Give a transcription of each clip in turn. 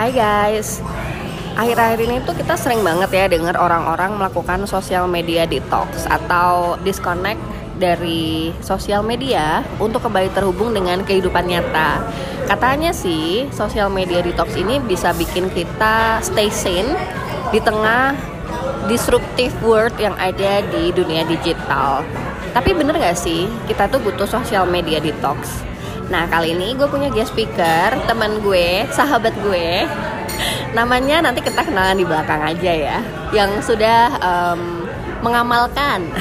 Hai guys, akhir-akhir ini tuh kita sering banget ya dengar orang-orang melakukan sosial media detox atau disconnect dari sosial media untuk kembali terhubung dengan kehidupan nyata. Katanya sih, sosial media detox ini bisa bikin kita stay sane di tengah disruptive world yang ada di dunia digital. Tapi bener gak sih, kita tuh butuh sosial media detox? Nah kali ini gue punya guest speaker, teman gue, sahabat gue Namanya nanti kita kenalan di belakang aja ya Yang sudah um, mengamalkan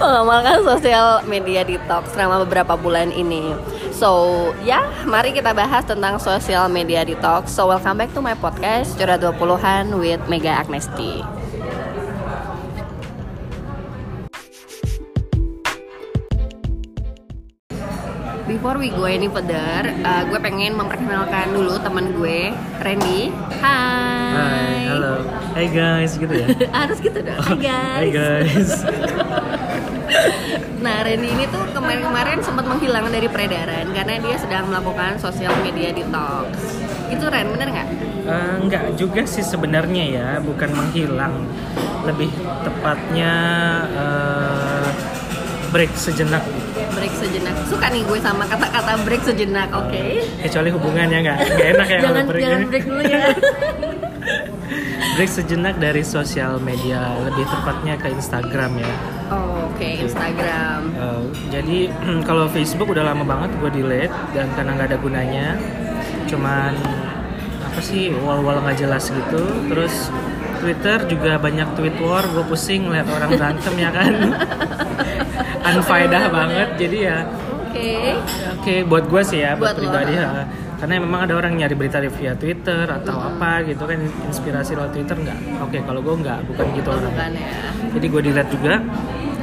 mengamalkan sosial media detox selama beberapa bulan ini. So, ya, mari kita bahas tentang sosial media detox. So, welcome back to my podcast Curhat 20-an with Mega Agnesti. Before we go any further, uh, gue pengen memperkenalkan dulu teman gue, Randy. Hai. Hai, halo. Hey guys, gitu ya. Harus gitu dong. Hai guys. Hai guys. Nah, Randy ini tuh kemarin-kemarin sempat menghilang dari peredaran karena dia sedang melakukan sosial media detox. Itu Ren, bener nggak? Eh, enggak juga sih sebenarnya ya, bukan menghilang. Lebih tepatnya eh, break sejenak. Break sejenak. Suka nih gue sama kata-kata break sejenak, oke? Kecuali hubungannya nggak, nggak enak ya jangan break. jangan break dulu ya. Break sejenak dari sosial media, lebih tepatnya ke Instagram ya. Oh, oke, Instagram. Eh, jadi kalau Facebook udah lama banget gue delete dan karena nggak ada gunanya, cuman apa sih wall-wall nggak jelas gitu. Terus Twitter juga banyak tweet war, gue pusing lihat orang berantem ya kan. Unfaedah banget, jadi ya Oke. oke buat gue sih ya buat, Buat pribadi ya. Karena memang ada orang nyari berita via Twitter atau apa gitu kan inspirasi lewat Twitter nggak? Oke kalau gue nggak bukan gitu Oh, bukan ya. jadi gue delete juga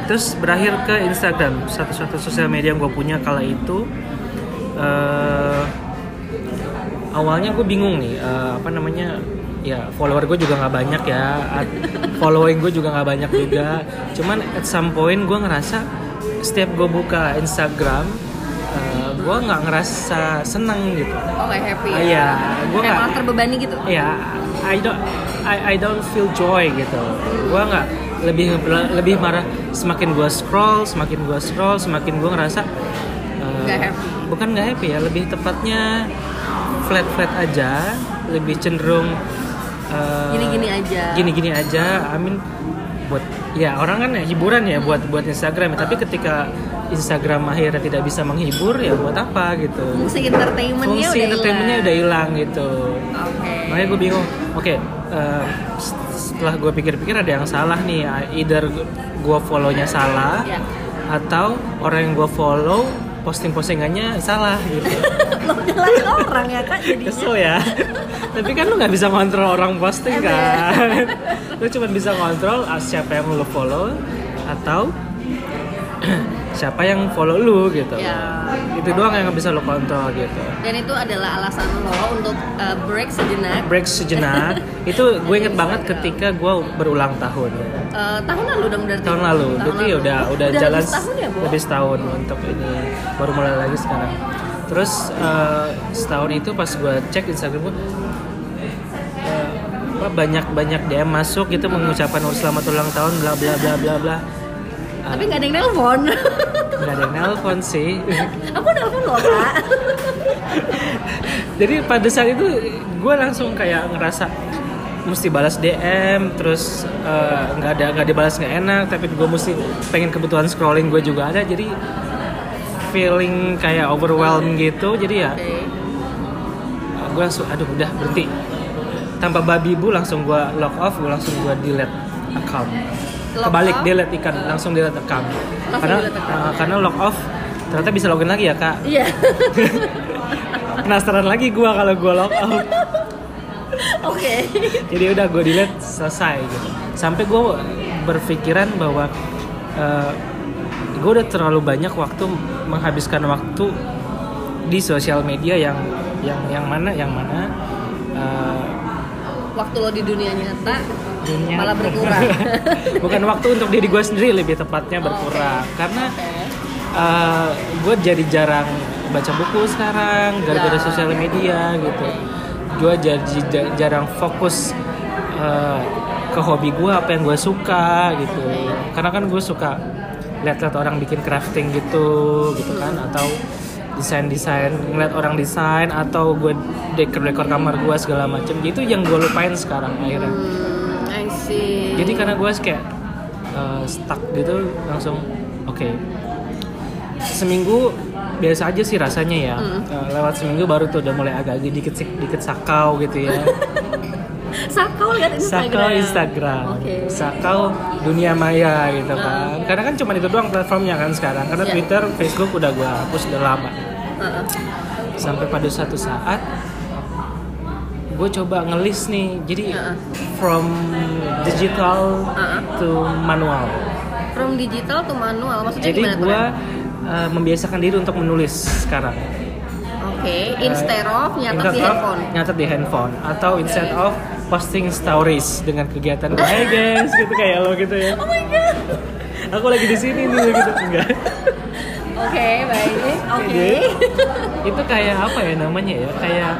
terus berakhir ke Instagram satu-satu sosial media yang gue punya kala itu eh awalnya gue bingung nih eh, apa namanya ya follower gue juga nggak banyak ya following gue juga nggak banyak juga cuman at some point gue ngerasa setiap gue buka Instagram eh, gue nggak ngerasa seneng gitu Oh, kayak happy Ah, ya. iya, Kayak nggak- terbebani gitu. ya I don't I, I don't feel joy gitu gue nggak lebih lebih marah semakin gue scroll semakin gue scroll semakin gue ngerasa uh, Nggak happy. bukan nggak happy ya lebih tepatnya flat flat aja lebih cenderung uh, Gini-gini aja. gini-gini aja I mean buat ya orang kan ya hiburan ya buat buat Instagram ya. tapi ketika Instagram akhirnya tidak bisa menghibur ya buat apa gitu Fungsi entertainmentnya fungsi udah entertainmentnya udah hilang gitu Oke. makanya gue bingung oke eh, s- setelah gue pikir-pikir ada yang salah nih either gue follownya salah Ya. atau orang yang gue follow posting-postingannya salah gitu. Lo nyalahin orang ya kak jadinya. kesel ya. Tapi kan lu nggak bisa kontrol orang posting kan? Lu cuma bisa kontrol ah, siapa yang lu follow atau siapa yang follow lu gitu Ya. itu doang yang bisa lu kontrol gitu Dan itu adalah alasan lo untuk uh, break sejenak. break sejenak itu gue inget banget ketika gue berulang tahun Uh, tahun lalu dong berarti. tahun lalu Tahun berarti lalu. udah udah jalan lebih setahun ya, Bo? lebih setahun untuk ini baru mulai lagi sekarang terus eh, setahun itu pas gue cek Instagram gue eh, apa banyak banyak DM masuk gitu mengucapkan selamat ulang tahun bla bla bla bla bla Tapi nggak ada yang nelpon. nggak ada yang nelpon sih Aku nelpon lo kak. jadi pada saat itu gue langsung kayak ngerasa mesti balas DM terus eh, nggak ada nggak dibalas nggak enak tapi gue mesti pengen kebutuhan scrolling gue juga ada jadi feeling kayak overwhelmed gitu jadi ya Oke. gue langsung aduh udah berhenti tanpa babi bu langsung gue log off gue langsung gue delete account Log kebalik off? delete ikan langsung delete account karena account. eh, karena log off ternyata bisa login lagi ya kak Iya. penasaran lagi gue kalau gue log off Oke. jadi udah gue delete selesai gitu sampai gue berpikiran bahwa gue udah terlalu banyak waktu menghabiskan waktu di sosial media yang yang yang mana yang mana Waktu lo di dunia nyata dunia malah berkurang. bukan waktu untuk diri gue sendiri lebih tepatnya berkurang karena Oke. gue jadi jarang baca buku sekarang gara-gara Ya. sosial media gitu gue jadi ja- jarang fokus eh, ke hobi gue apa yang gue suka gitu karena kan gue suka lihat-lihat orang bikin crafting gitu gitu kan atau desain-desain ngeliat orang desain atau gue dekor-dekor kamar gue segala macem gitu yang gue lupain sekarang akhirnya. Hmm, I see. jadi karena gue kayak uh, stuck gitu langsung oke. Seminggu biasa aja sih rasanya ya. Uh, lewat seminggu baru tuh udah mulai agak dikit dikit sakau gitu ya Sakau lihat Instagram. sakau Instagram Oke. sakau dunia maya gitu kan karena kan cuma itu doang platformnya kan sekarang karena Iya. Twitter Facebook udah gue hapus udah lama Heeh. sampai pada satu saat gue coba ngelis nih jadi Heeh. from digital Heeh. to manual From digital to manual, maksudnya Jadi gue Ren? membiasakan diri untuk menulis sekarang. Oke, instead of nyatet Instead di handphone. Nyatet di handphone atau instead of posting stories dengan kegiatan hey guys, gitu kayak lo gitu ya. Oh my god. Aku lagi di sini nih gitu enggak. Oke, baik. Oke. Itu kayak apa ya namanya ya? Kayak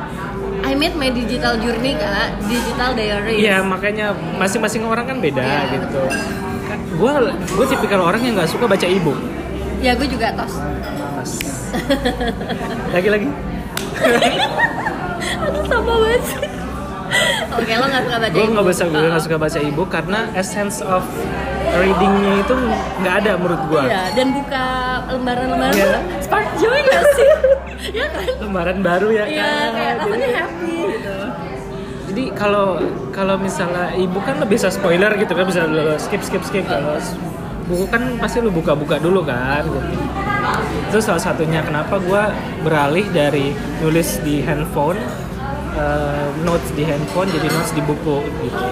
I made my digital journey kak, digital diary. Iya makanya masing-masing orang kan beda Iya. gitu. Gue gue tipikal orang yang nggak suka baca e-book. Ya gue juga tos. Lagi-lagi. Aduh sama banget Oke, lo gak suka baca gue nggak bisa gue Oh. nggak suka baca e-book karena essence of readingnya itu nggak ada menurut gue. Iya, dan buka lembaran-lembaran Iya. tuh spark joy gak sih? ya kan? Lembaran baru ya Iya, kan. kayak Jadi- rasanya happy gitu. Jadi kalau kalau misalnya ibu kan lo bisa spoiler gitu kan bisa lo skip skip skip kalau buku kan pasti lo buka-buka dulu kan gitu. Itu salah satunya kenapa gue beralih dari nulis di handphone eh, notes di handphone jadi notes di buku gitu.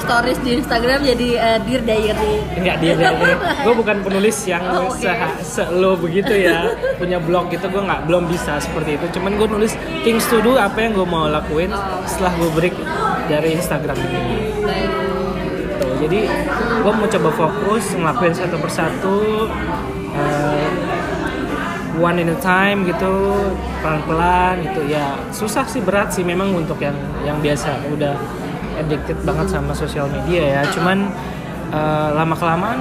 Stories di Instagram jadi eh, dear diary. Enggak dia gue bukan penulis yang Oh, oke. se, lo begitu ya punya blog gitu gue nggak belum bisa seperti itu cuman gue nulis things to do apa yang gue mau lakuin setelah gue break dari Instagram ini gitu. jadi gue mau coba fokus ngelakuin satu persatu eh, one in a time gitu pelan-pelan gitu. Ya susah sih berat sih memang untuk yang yang biasa. Udah addicted banget sama sosial media ya. Cuman lama kelamaan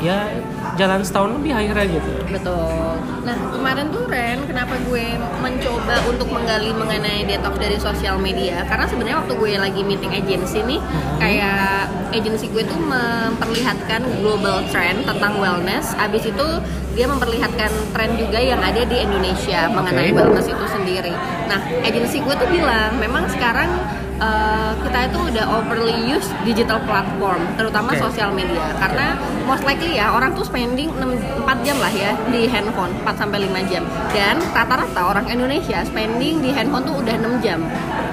ya jalan setahun lebih akhirnya gitu Betul. Nah kemarin tuh Ren, kenapa gue mencoba untuk menggali mengenai detox dari sosial media? Karena sebenarnya waktu gue lagi meeting agency nih, kayak agency gue tuh memperlihatkan global trend tentang wellness. Abis itu dia memperlihatkan tren juga yang ada di Indonesia mengenai wellness itu sendiri. Nah agency gue tuh bilang, memang sekarang uh, kita itu udah overly use digital platform, terutama Oke. sosial media. Karena most likely ya orang tuh spending 6, 4 jam lah ya di handphone, 4 sampai 5 jam. Dan rata-rata orang Indonesia spending di handphone tuh udah 6 jam.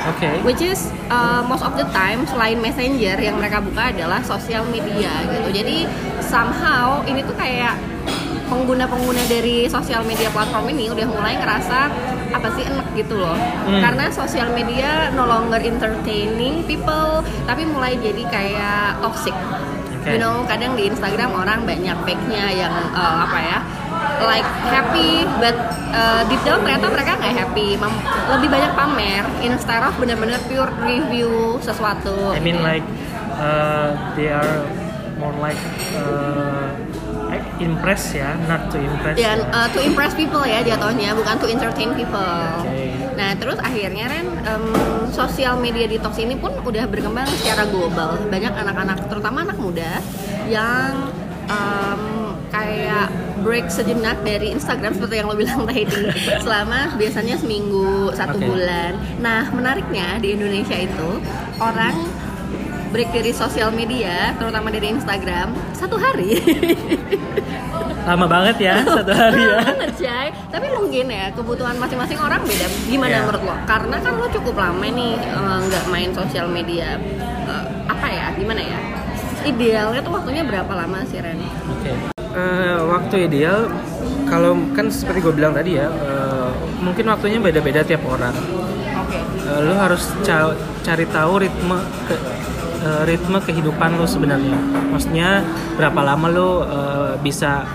oke Which is uh, most of the time selain messenger yang mereka buka adalah sosial media gitu. Jadi somehow ini tuh kayak pengguna-pengguna dari sosial media platform ini udah mulai ngerasa apa sih enak gitu loh. Hmm. Karena sosial media no longer entertaining people tapi mulai jadi kayak toxic. Oke. You know, kadang di Instagram orang banyak fake-nya yang uh, apa ya? like happy but uh, deep down ternyata mereka nggak happy Mem- lebih banyak pamer instead of bener-bener pure review sesuatu I mean like uh, they are more like uh, impress ya not to impress dan uh, to impress people ya jatuhnya bukan to entertain people Oke. Nah terus akhirnya kan em, sosial media detox ini pun udah berkembang secara global banyak anak-anak terutama anak muda yang em, kayak break sejenak dari Instagram seperti yang lo bilang tadi selama biasanya seminggu satu Oke. bulan nah menariknya di Indonesia itu orang break dari sosial media terutama dari Instagram satu hari lama banget ya satu hari ya banget Jay tapi mungkin ya kebutuhan masing-masing orang beda gimana Iya. menurut lo karena kan lo cukup lama nih eh, nggak main sosial media Eh, apa ya gimana ya idealnya tuh waktunya berapa lama sih Ren? Oke. Eh, waktu ideal kalau kan seperti gue bilang tadi ya eh, mungkin waktunya beda-beda tiap orang Oke. Eh, lo harus ca- cari tahu ritme ke eh, ritme kehidupan lo sebenarnya maksudnya berapa lama lo eh, bisa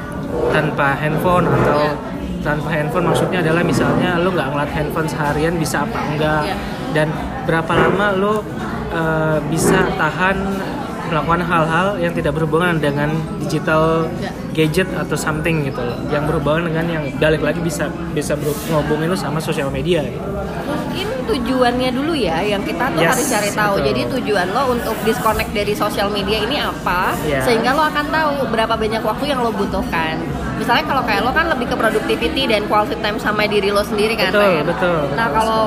tanpa handphone atau Iya. tanpa handphone maksudnya adalah misalnya lo nggak ngeliat handphone seharian bisa apa enggak Iya. dan berapa lama lo uh, bisa tahan melakukan hal-hal yang tidak berhubungan dengan digital gadget atau something gitu loh yang berhubungan dengan yang balik lagi bisa bisa ngehubungin lo sama sosial media gitu. mungkin tujuannya dulu ya yang kita tuh Yes, harus cari tahu betul. jadi tujuan lo untuk disconnect dari sosial media ini apa Yeah. sehingga lo akan tahu berapa banyak waktu yang lo butuhkan misalnya kalau kayak lo kan lebih ke productivity dan quality time sama diri lo sendiri kan Betul, Ren? betul, nah betul. kalau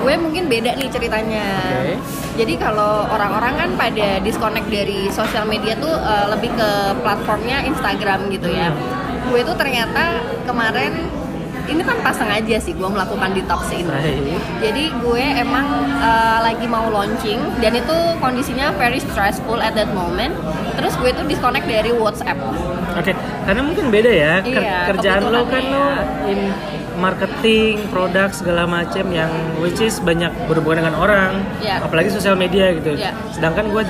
gue mungkin beda nih ceritanya Oke. jadi kalau orang-orang kan pada disconnect dari sosial media tuh eh, lebih ke platformnya Instagram gitu ya Hmm. gue tuh ternyata kemarin ini kan pasang aja sih gue melakukan detox ini jadi gue emang uh, lagi mau launching dan itu kondisinya very stressful at that moment. Terus gue tuh disconnect dari WhatsApp. Oke, karena mungkin beda ya Iya, kerjaan lo kan kebutuhannya lo ya. in marketing, produk segala macam yang which is banyak berhubungan dengan orang, Iya. apalagi sosial media gitu. Iya. Sedangkan gue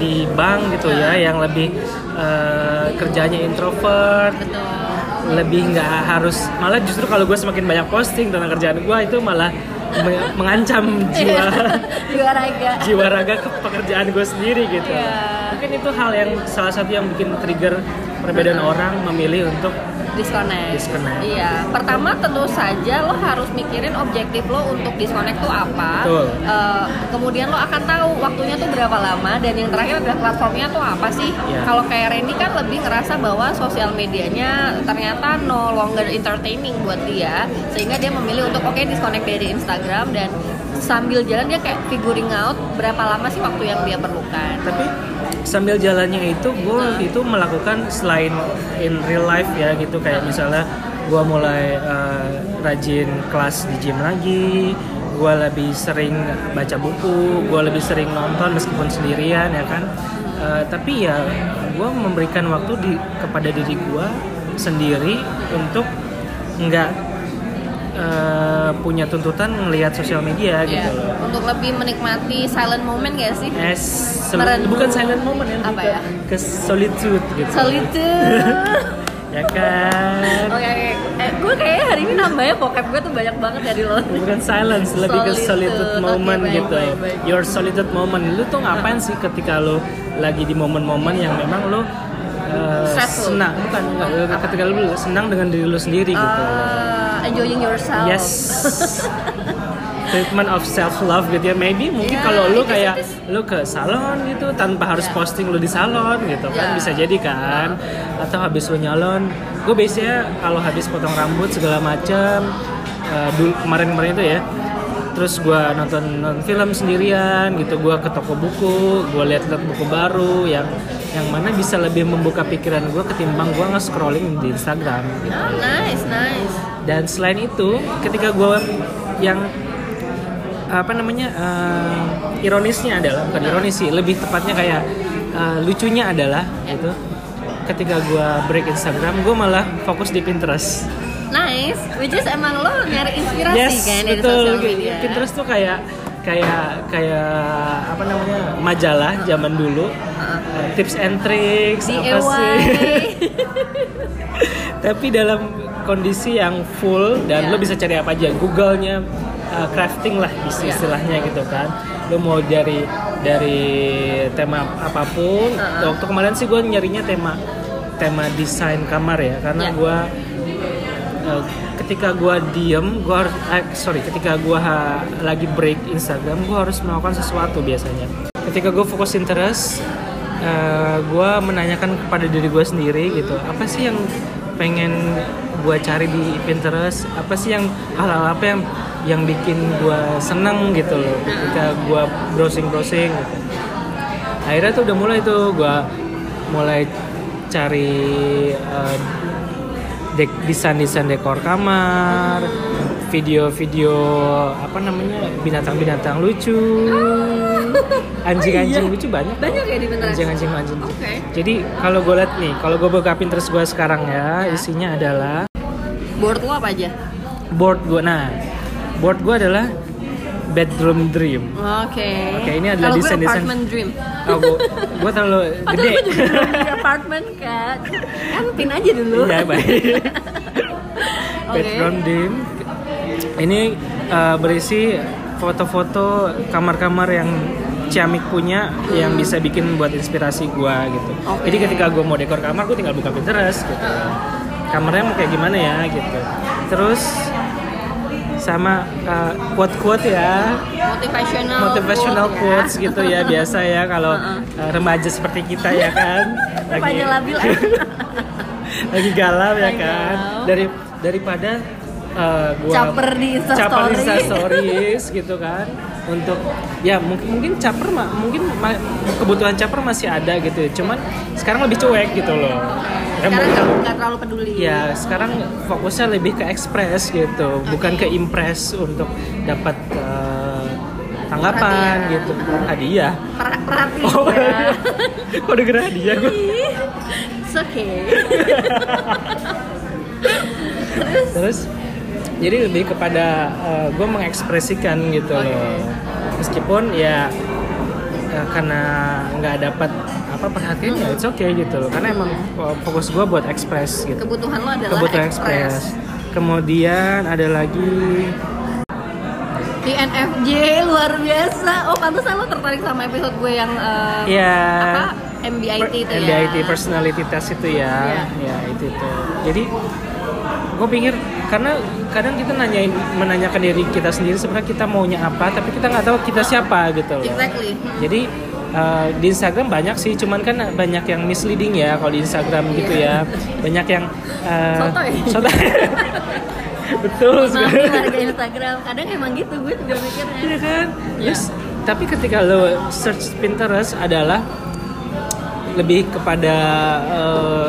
di bank gitu ya, yang lebih eh, kerjanya introvert, Betul. lebih nggak harus malah justru kalau gue semakin banyak posting tentang kerjaan gue itu malah me- mengancam jiwa Jiwa raga. jiwa raga ke pekerjaan gue sendiri gitu. Iya. Mungkin itu hal yang salah satu yang bikin trigger perbedaan orang memilih untuk Disconnect. Disconnect. Iya. Pertama tentu saja lo harus mikirin objektif lo untuk disconnect tuh apa. Betul. Eh, kemudian lo akan tahu waktunya tuh berapa lama dan yang terakhir adalah platformnya tuh apa sih. Iya. Kalau kayak Randy kan lebih ngerasa bahwa sosial medianya ternyata no longer entertaining buat dia sehingga dia memilih untuk oke disconnect dari Instagram dan sambil jalan dia kayak figuring out berapa lama sih waktu yang dia perlukan. tapi sambil jalannya itu gue itu melakukan selain in real life ya gitu. Kayak misalnya gue mulai eh, rajin kelas di gym lagi gue lebih sering baca buku gue lebih sering nonton meskipun sendirian ya kan. Eh, tapi ya gue memberikan waktu di kepada diri gue sendiri untuk nggak eh, punya tuntutan ngelihat sosial media gitu Iya. loh Untuk lebih menikmati silent moment gak sih? Es, sel- Merenung. bukan silent moment ya, Apa ya? ke, ke solitude gitu. Solitude. ya kan. Oke, oke. Eh, gue kayaknya hari ini nambahnya vocab gue tuh banyak banget dari lo. Bukan silence, lebih ke Solitude. solitude Oke, moment baik, gitu. baik, baik. Your solitude moment. Lu tuh ngapain sih ketika lu lagi di momen-momen yang memang lu uh, Stressful. senang bukan enggak, ketika lu senang dengan diri lu sendiri gitu. Enjoying yourself. Yes. Treatment of self love gitu ya. Maybe mungkin Ya, kalau lu kayak lu ke salon gitu tanpa harus Ya. posting lu di salon gitu kan Ya. bisa jadi kan. Atau habis lu nyalon, gue biasanya kalau habis potong rambut segala macam eh, dulu kemarin-kemarin itu ya. Terus gue nonton, nonton film sendirian gitu, gue ke toko buku, gue lihat-lihat buku baru yang yang mana bisa lebih membuka pikiran gue ketimbang gue nge-scrolling di Instagram gitu. Oh, nice, nice. Dan selain itu, ketika gue yang apa namanya eh, ironisnya adalah bukan ironis sih, lebih tepatnya kayak eh, lucunya adalah itu ketika gue break Instagram, gue malah fokus di Pinterest. Nice. Which is emang lo nyari inspirasi yes, kan dari betul. sosial media. Pinterest tuh kayak kayak kayak apa namanya majalah zaman dulu. Eh, tips and tricks apa sih? DIY. tapi dalam kondisi yang full dan Iya. lo bisa cari apa aja Google-nya uh, crafting lah Iya. istilahnya gitu kan lo mau dari dari tema apa pun Uh-uh. waktu kemarin sih gue nyarinya tema tema desain kamar ya karena Iya. gue uh, ketika gue diem gue harus eh, sorry ketika gue lagi break Instagram gue harus melakukan sesuatu biasanya ketika gue fokus interest gue menanyakan kepada diri gue sendiri gitu apa sih yang pengen gue cari di Pinterest apa sih yang hal-hal apa yang yang bikin gue seneng gitu loh ketika gue browsing browsing gitu. akhirnya tuh udah mulai tuh gue mulai cari eh, dek- desain-desain dekor kamar video-video apa namanya binatang-binatang lucu anjing-anjing lucu banyak Banyak ya di Pinterest. anjing-anjing anjing Oke. jadi kalau gue liat nih kalau gue buka Pinterest gue sekarang ya isinya adalah Board lo apa aja? board gue nah board gue adalah bedroom dream Oke. Oke, ini adalah Kalau gue desain-desain- apartment dream. oh, gue, gue terlalu Padahal gede gue juga di apartemen kan. Kan pin aja dulu. Iya baik. background dim ini uh, berisi foto-foto kamar-kamar yang Ciamik punya yang bisa bikin buat inspirasi gua gitu. Oke. Jadi ketika gua mau dekor kamar, gua tinggal buka Pinterest gitu. Kamarnya mau kayak gimana ya gitu. Terus sama uh, quote-quote ya, motivational motivational quote, ya. quotes gitu ya biasa ya kalau uh, remaja seperti kita ya kan. Remaja labil. lagi galau ya Lagi kan. Dari daripada uh, gua Caper di Instastory. caper di Instastories gitu kan untuk ya mungkin mungkin caper mah mungkin ma- kebutuhan caper masih ada gitu. Cuman sekarang lebih cuek gitu loh. Ya, sekarang nggak terlalu peduli. ya sekarang fokusnya lebih ke ekspres gitu bukan ke impress untuk dapat uh, tanggapan Perhatian. gitu. Hadiah. Per- perhatiin oh ya kok denger hadiah gue it's okay. Terus jadi lebih kepada gue mengekspresikan gitu loh. Meskipun ya ya, karena nggak dapat apa perhatian ya it's okay gitu loh. Karena emang uh, fokus gue buat ekspres gitu. Kebutuhan lo adalah kebutuhan ekspres. kemudian ada lagi. Di NFJ luar biasa. Oh pantesan lo tertarik sama episode gue yang eh, ya apa MBIT itu ya. MBIT personality test itu ya. Iya. ya itu itu. Jadi gue pikir karena kadang kita nanyain menanyakan diri kita sendiri sebenarnya kita maunya apa tapi kita nggak tahu kita siapa gitu loh exactly jadi uh, di Instagram banyak sih cuman kan banyak yang misleading ya kalau di Instagram gitu ya banyak yang uh, Sotoy. sotoy. betul sekali warga Instagram kadang emang gitu gue juga mikirnya Iya kan? Iya. Terus tapi ketika lo search Pinterest adalah lebih kepada eh,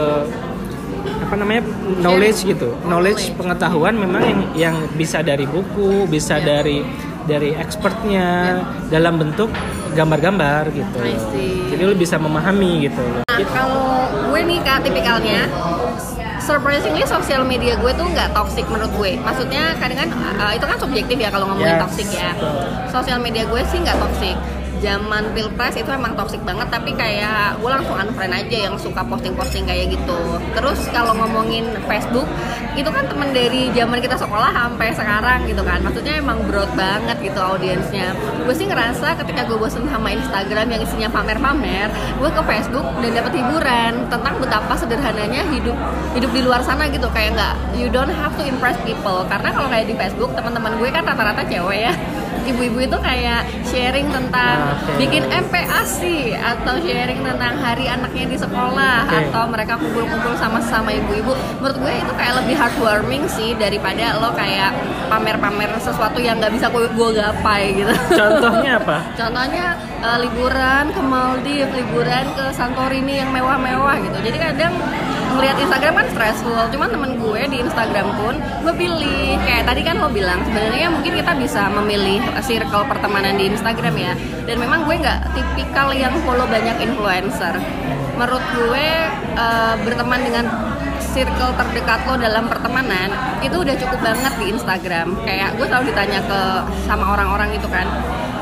apa namanya knowledge gitu, knowledge pengetahuan memang yang yang bisa dari buku, bisa Iya. dari dari expertnya dalam bentuk gambar-gambar gitu. Jadi lo bisa memahami gitu. Nah, kalau gue nih kak tipikalnya surprisingly sosial media gue tuh nggak toxic menurut gue. Maksudnya kadang kan uh, itu kan subjektif ya kalau ngomongin Yes, toxic ya. sosial media gue sih nggak toxic zaman pilpres itu emang toxic banget tapi kayak gue langsung unfriend aja yang suka posting-posting kayak gitu. Terus kalau ngomongin Facebook itu kan temen dari zaman kita sekolah sampai sekarang gitu kan. Maksudnya emang broad banget gitu audiensnya. Gue sih ngerasa ketika gue bosen sama Instagram yang isinya pamer-pamer gue ke Facebook dan dapat hiburan tentang betapa sederhananya hidup hidup di luar sana gitu. Kayak nggak you don't have to impress people. Karena kalau kayak di Facebook teman-teman gue kan rata-rata cewek ya ibu-ibu itu kayak sharing tentang Oke. bikin MPASI atau sharing tentang hari anaknya di sekolah Oke. atau mereka kumpul-kumpul sama sama ibu-ibu menurut gue itu kayak lebih heartwarming sih daripada lo kayak pamer-pamer sesuatu yang nggak bisa gue, gue gapai gitu Contohnya apa? Contohnya eh, liburan ke Maldives, liburan ke Santorini yang mewah-mewah gitu. Jadi kadang ngelihat Instagram kan stressful. Cuman temen gue di Instagram pun gue pilih kayak tadi kan lo bilang sebenarnya mungkin kita bisa memilih circle pertemanan di Instagram ya. Dan memang gue nggak tipikal yang follow banyak influencer. Menurut gue eh, berteman dengan circle terdekat lo dalam pertemanan itu udah cukup banget di Instagram. Kayak gue selalu ditanya ke sama orang-orang itu kan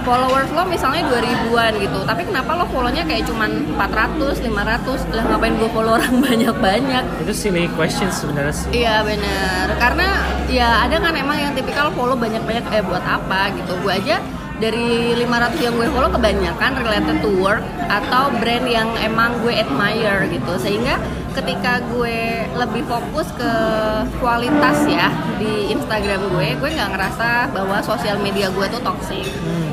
followers lo misalnya 2000-an gitu tapi kenapa lo follownya kayak cuman 400, 500 lah ngapain gue follow orang banyak-banyak? Itu silly question sebenarnya sih. Iya bener, karena ya ada kan emang yang tipikal follow banyak-banyak eh buat apa gitu. Gue aja dari 500 yang gue follow kebanyakan related to work atau brand yang emang gue admire gitu. Sehingga ketika gue lebih fokus ke kualitas ya di Instagram gue Gue nggak ngerasa bahwa sosial media gue tuh toxic.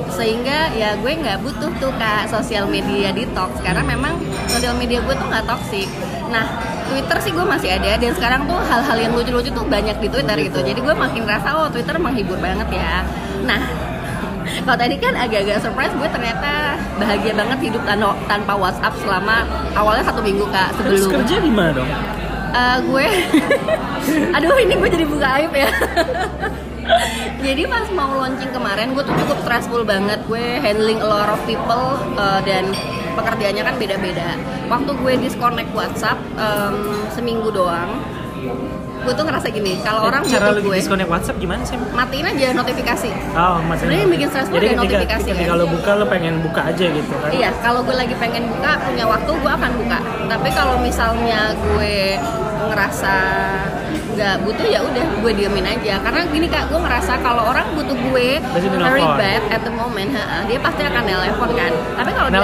Sehingga ya gue nggak butuh tuh kak sosial media detox karena memang sosial media gue tuh nggak toxic. Nah Twitter sih gue masih ada dan sekarang tuh hal-hal yang lucu-lucu tuh banyak di Twitter gitu. jadi gue makin rasa oh Twitter menghibur banget ya. Nah kalau tadi kan agak-agak surprise gue ternyata bahagia banget hidup tanpa, tanpa WhatsApp selama awalnya satu minggu kak Terus sebelum. kerja gimana dong? Eh, gue aduh ini gue jadi buka aib ya. Jadi pas mau launching kemarin gue tuh cukup stressful banget. Gue handling a lot of people eh, dan pekerjaannya kan beda-beda. Waktu gue disconnect WhatsApp em, seminggu doang gue tuh ngerasa gini kalau orang cara lu gue disconnect WhatsApp gimana sih? matiin aja notifikasi Oh, maksudnya. Sebenarnya yang bikin stressful Jadi ketika, notifikasi ketika kan? lo buka lo pengen buka aja gitu kan? Iya, kalau gue lagi pengen buka, punya waktu gue akan buka. Tapi kalau misalnya gue ngerasa nggak butuh ya udah gue diemin aja karena gini kak gue ngerasa kalau orang butuh gue very bad at the moment ha, dia pasti akan nelpon kan tapi kalau dia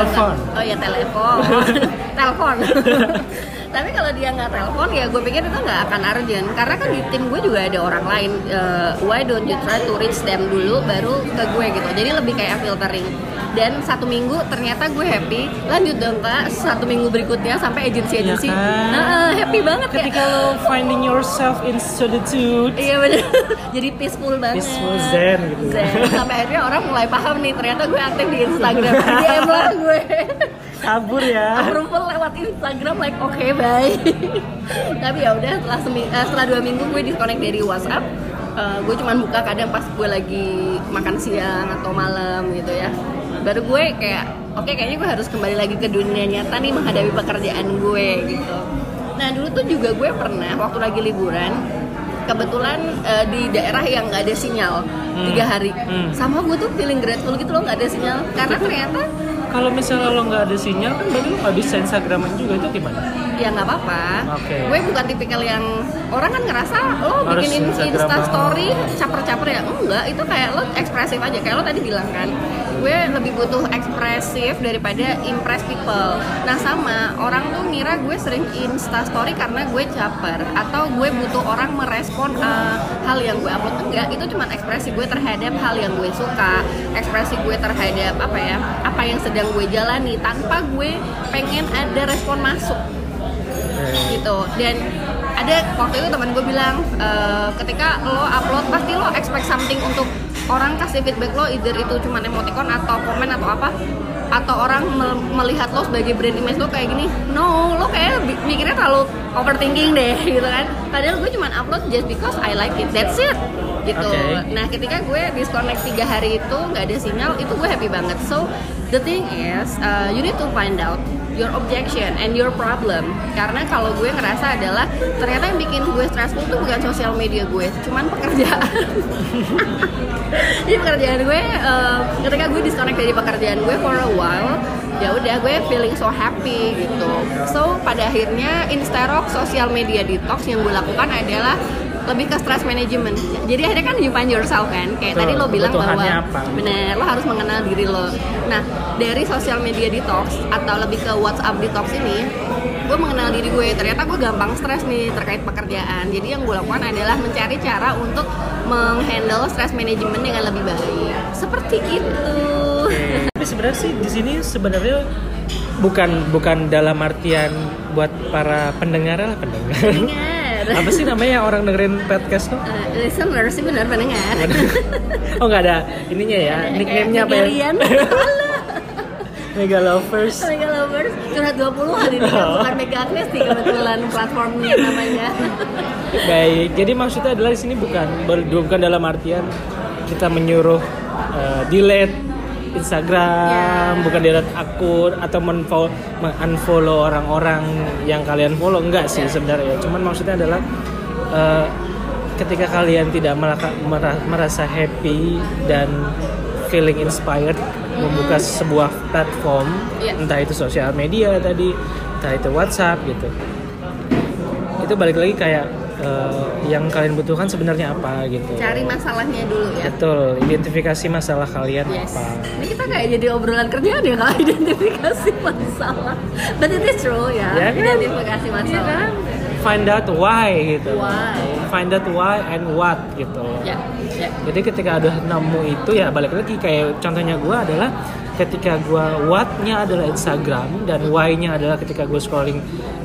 oh ya telepon telepon tapi kalau dia nggak telepon ya gue pikir itu nggak akan urgent. Karena kan di tim gue juga ada orang lain. Eh, why don't you try to reach them dulu baru ke gue gitu. Jadi lebih kayak filtering. Dan satu minggu ternyata gue happy. Lanjut dong kak. Satu minggu berikutnya sampai agensi agensi Iya kan? Nah, happy banget kayak ketika lo finding yourself in solitude. Iya bener, jadi peaceful banget. Peaceful zen gitu. Zen. Sampai akhirnya orang mulai paham nih Ternyata gue aktif di Instagram. DM lah gue. Kabur ya. Approval lewat Instagram like oke bye. Tapi ya udah setelah, semi- eh, setelah dua minggu gue disconnect dari WhatsApp. Eh, Gue cuman buka kadang pas gue lagi makan siang atau malam gitu ya. Baru gue kayak oke kayaknya gue harus kembali lagi ke dunia nyata nih menghadapi pekerjaan gue gitu. Nah dulu tuh juga gue pernah waktu lagi liburan kebetulan eh, di daerah yang nggak ada sinyal tiga hari. Hmm. sama gue tuh feeling grateful gitu loh nggak ada sinyal. Karena ternyata kalau misalnya lo nggak ada sinyal kan berarti lo nggak bisa instagraman juga itu gimana? Ya nggak apa-apa. Oke. gue bukan tipikal yang orang kan ngerasa lo Harus bikin insta story caper-caper ya? Enggak itu kayak lo ekspresif aja. Kayak lo tadi bilang kan gue lebih butuh ekspresif daripada impress people. Nah sama orang tuh ngira gue sering insta story karena gue caper atau gue butuh orang merespon uh, hal yang gue upload. Enggak itu cuma ekspresi gue terhadap hal yang gue suka ekspresi gue terhadap apa ya apa yang sedang gue jalani tanpa gue pengen ada respon masuk. Gitu. Dan ada waktu itu teman gue bilang eh, ketika lo upload pasti lo expect something untuk orang kasih feedback lo either itu cuma emoticon atau komen atau apa atau orang mel- melihat lo sebagai brand image lo kayak gini. No lo kayak mikirnya terlalu overthinking deh gitu kan. Padahal gue cuma upload just because I like it. That's it gitu. Oke. nah ketika gue disconnect tiga hari itu nggak ada sinyal itu gue happy banget. So the thing is uh, you need to find out your objection and your problem. Karena kalau gue ngerasa adalah ternyata yang bikin gue stressful tuh bukan sosial media gue cuman pekerjaan. Jadi pekerjaan gue uh, ketika gue disconnect dari pekerjaan gue for a while ya udah gue feeling so happy gitu. So pada akhirnya instead of social media detox yang gue lakukan adalah lebih ke stress management. Jadi akhirnya kan you find yourself kan kayak Betul, tadi lo bilang bahwa apa. bener lo harus mengenal diri lo. Nah dari social media detox atau lebih ke WhatsApp detox ini gue mengenal diri gue. Ternyata gue gampang stres nih terkait pekerjaan. Jadi yang gue lakukan adalah mencari cara untuk menghandle stress management dengan lebih baik. Seperti itu. Tapi sebenarnya sih di sini sebenarnya bukan bukan dalam artian buat para pendengar lah pendengar. pendengar Apa sih namanya orang dengerin podcast tuh? Eh, listener sih benar pendengar. Oh nggak ada ininya ya, nickname-nya apa ya? Mega Lovers. Mega Lovers. Curhat 20 hari ini kan bukan Mega Agnes sih kebetulan platformnya namanya. Baik, jadi maksudnya adalah di sini bukan ber- bukan dalam artian kita menyuruh eh, delete Instagram, Ya. bukan delete akun atau menfo- unfollow orang-orang yang kalian follow enggak sih sebenarnya. Cuman maksudnya adalah eh, ketika kalian tidak merasa happy dan feeling inspired membuka sebuah platform, Iya. entah itu sosial media tadi, entah itu WhatsApp gitu itu balik lagi kayak eh, yang kalian butuhkan sebenarnya apa gitu cari masalahnya dulu ya betul identifikasi masalah kalian Yes. apa Ini kita kayak jadi obrolan kerjaan ya kalau identifikasi masalah. But it is true ya. Ya kan? Identifikasi masalah. find out why gitu Why. find out why and what gitu Ya, ya. jadi ketika udah nemu itu ya balik lagi kayak contohnya gue adalah ketika gue what-nya adalah Instagram dan why-nya adalah ketika gue scrolling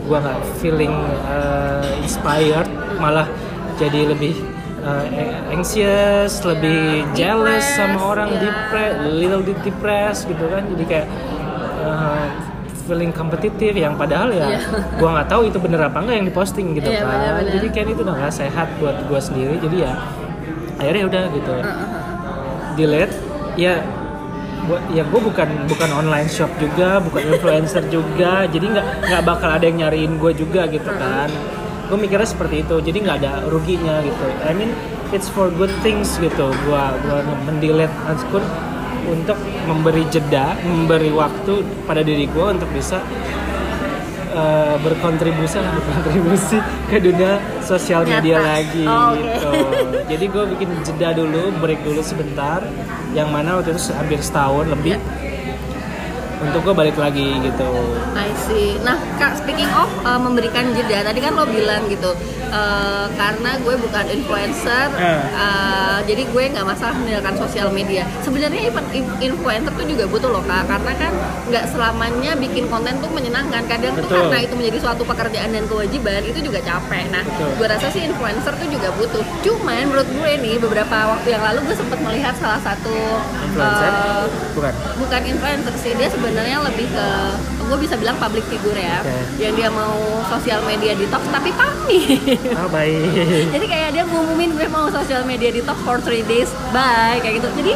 gue nggak feeling uh, inspired malah jadi lebih uh, anxious lebih jealous Depressed, sama orang ya. depressed little bit depressed gitu kan jadi kayak uh, feeling kompetitif yang padahal ya Iya. gue nggak tahu itu bener apa enggak yang diposting gitu Iya, kan benar-benar. jadi kayak itu udah nggak sehat buat gue sendiri jadi ya akhirnya udah gitu delete ya gua ya gue bukan bukan online shop juga bukan influencer juga. Jadi nggak nggak bakal ada yang nyariin gue juga gitu kan. Gue mikirnya seperti itu jadi nggak ada ruginya gitu. I mean it's for good things gitu. Gue gua mendelete akun untuk memberi jeda memberi waktu pada diri gue untuk bisa eh, berkontribusi lah berkontribusi ke dunia sosial media Nyata. lagi Oh, oke. gitu. Jadi gue bikin jeda dulu, break dulu sebentar. Yang mana waktu itu hampir setahun lebih. Untuk gue balik lagi gitu. I see. Nah, Kak, speaking of uh, memberikan jeda, tadi kan lo bilang gitu, uh, karena gue bukan influencer, Eh. uh, jadi gue nggak masalah meninggalkan sosial media. Sebenarnya influencer tuh juga butuh loh kak, karena kan nggak selamanya bikin konten tuh menyenangkan. Kadang tuh Betul. karena itu menjadi suatu pekerjaan dan kewajiban, itu juga capek. Nah, Betul. gue rasa sih influencer tuh juga butuh. Cuman menurut gue nih, beberapa waktu yang lalu gue sempat melihat salah satu Influencer? uh, Bukan. bukan influencer sih dia sebenarnya lebih ke gue bisa bilang public figure ya Oke. yang dia mau sosial media detox tapi pamit Oh baik. jadi kayak dia ngumumin gue mau sosial media detox for three days bye kayak gitu. Jadi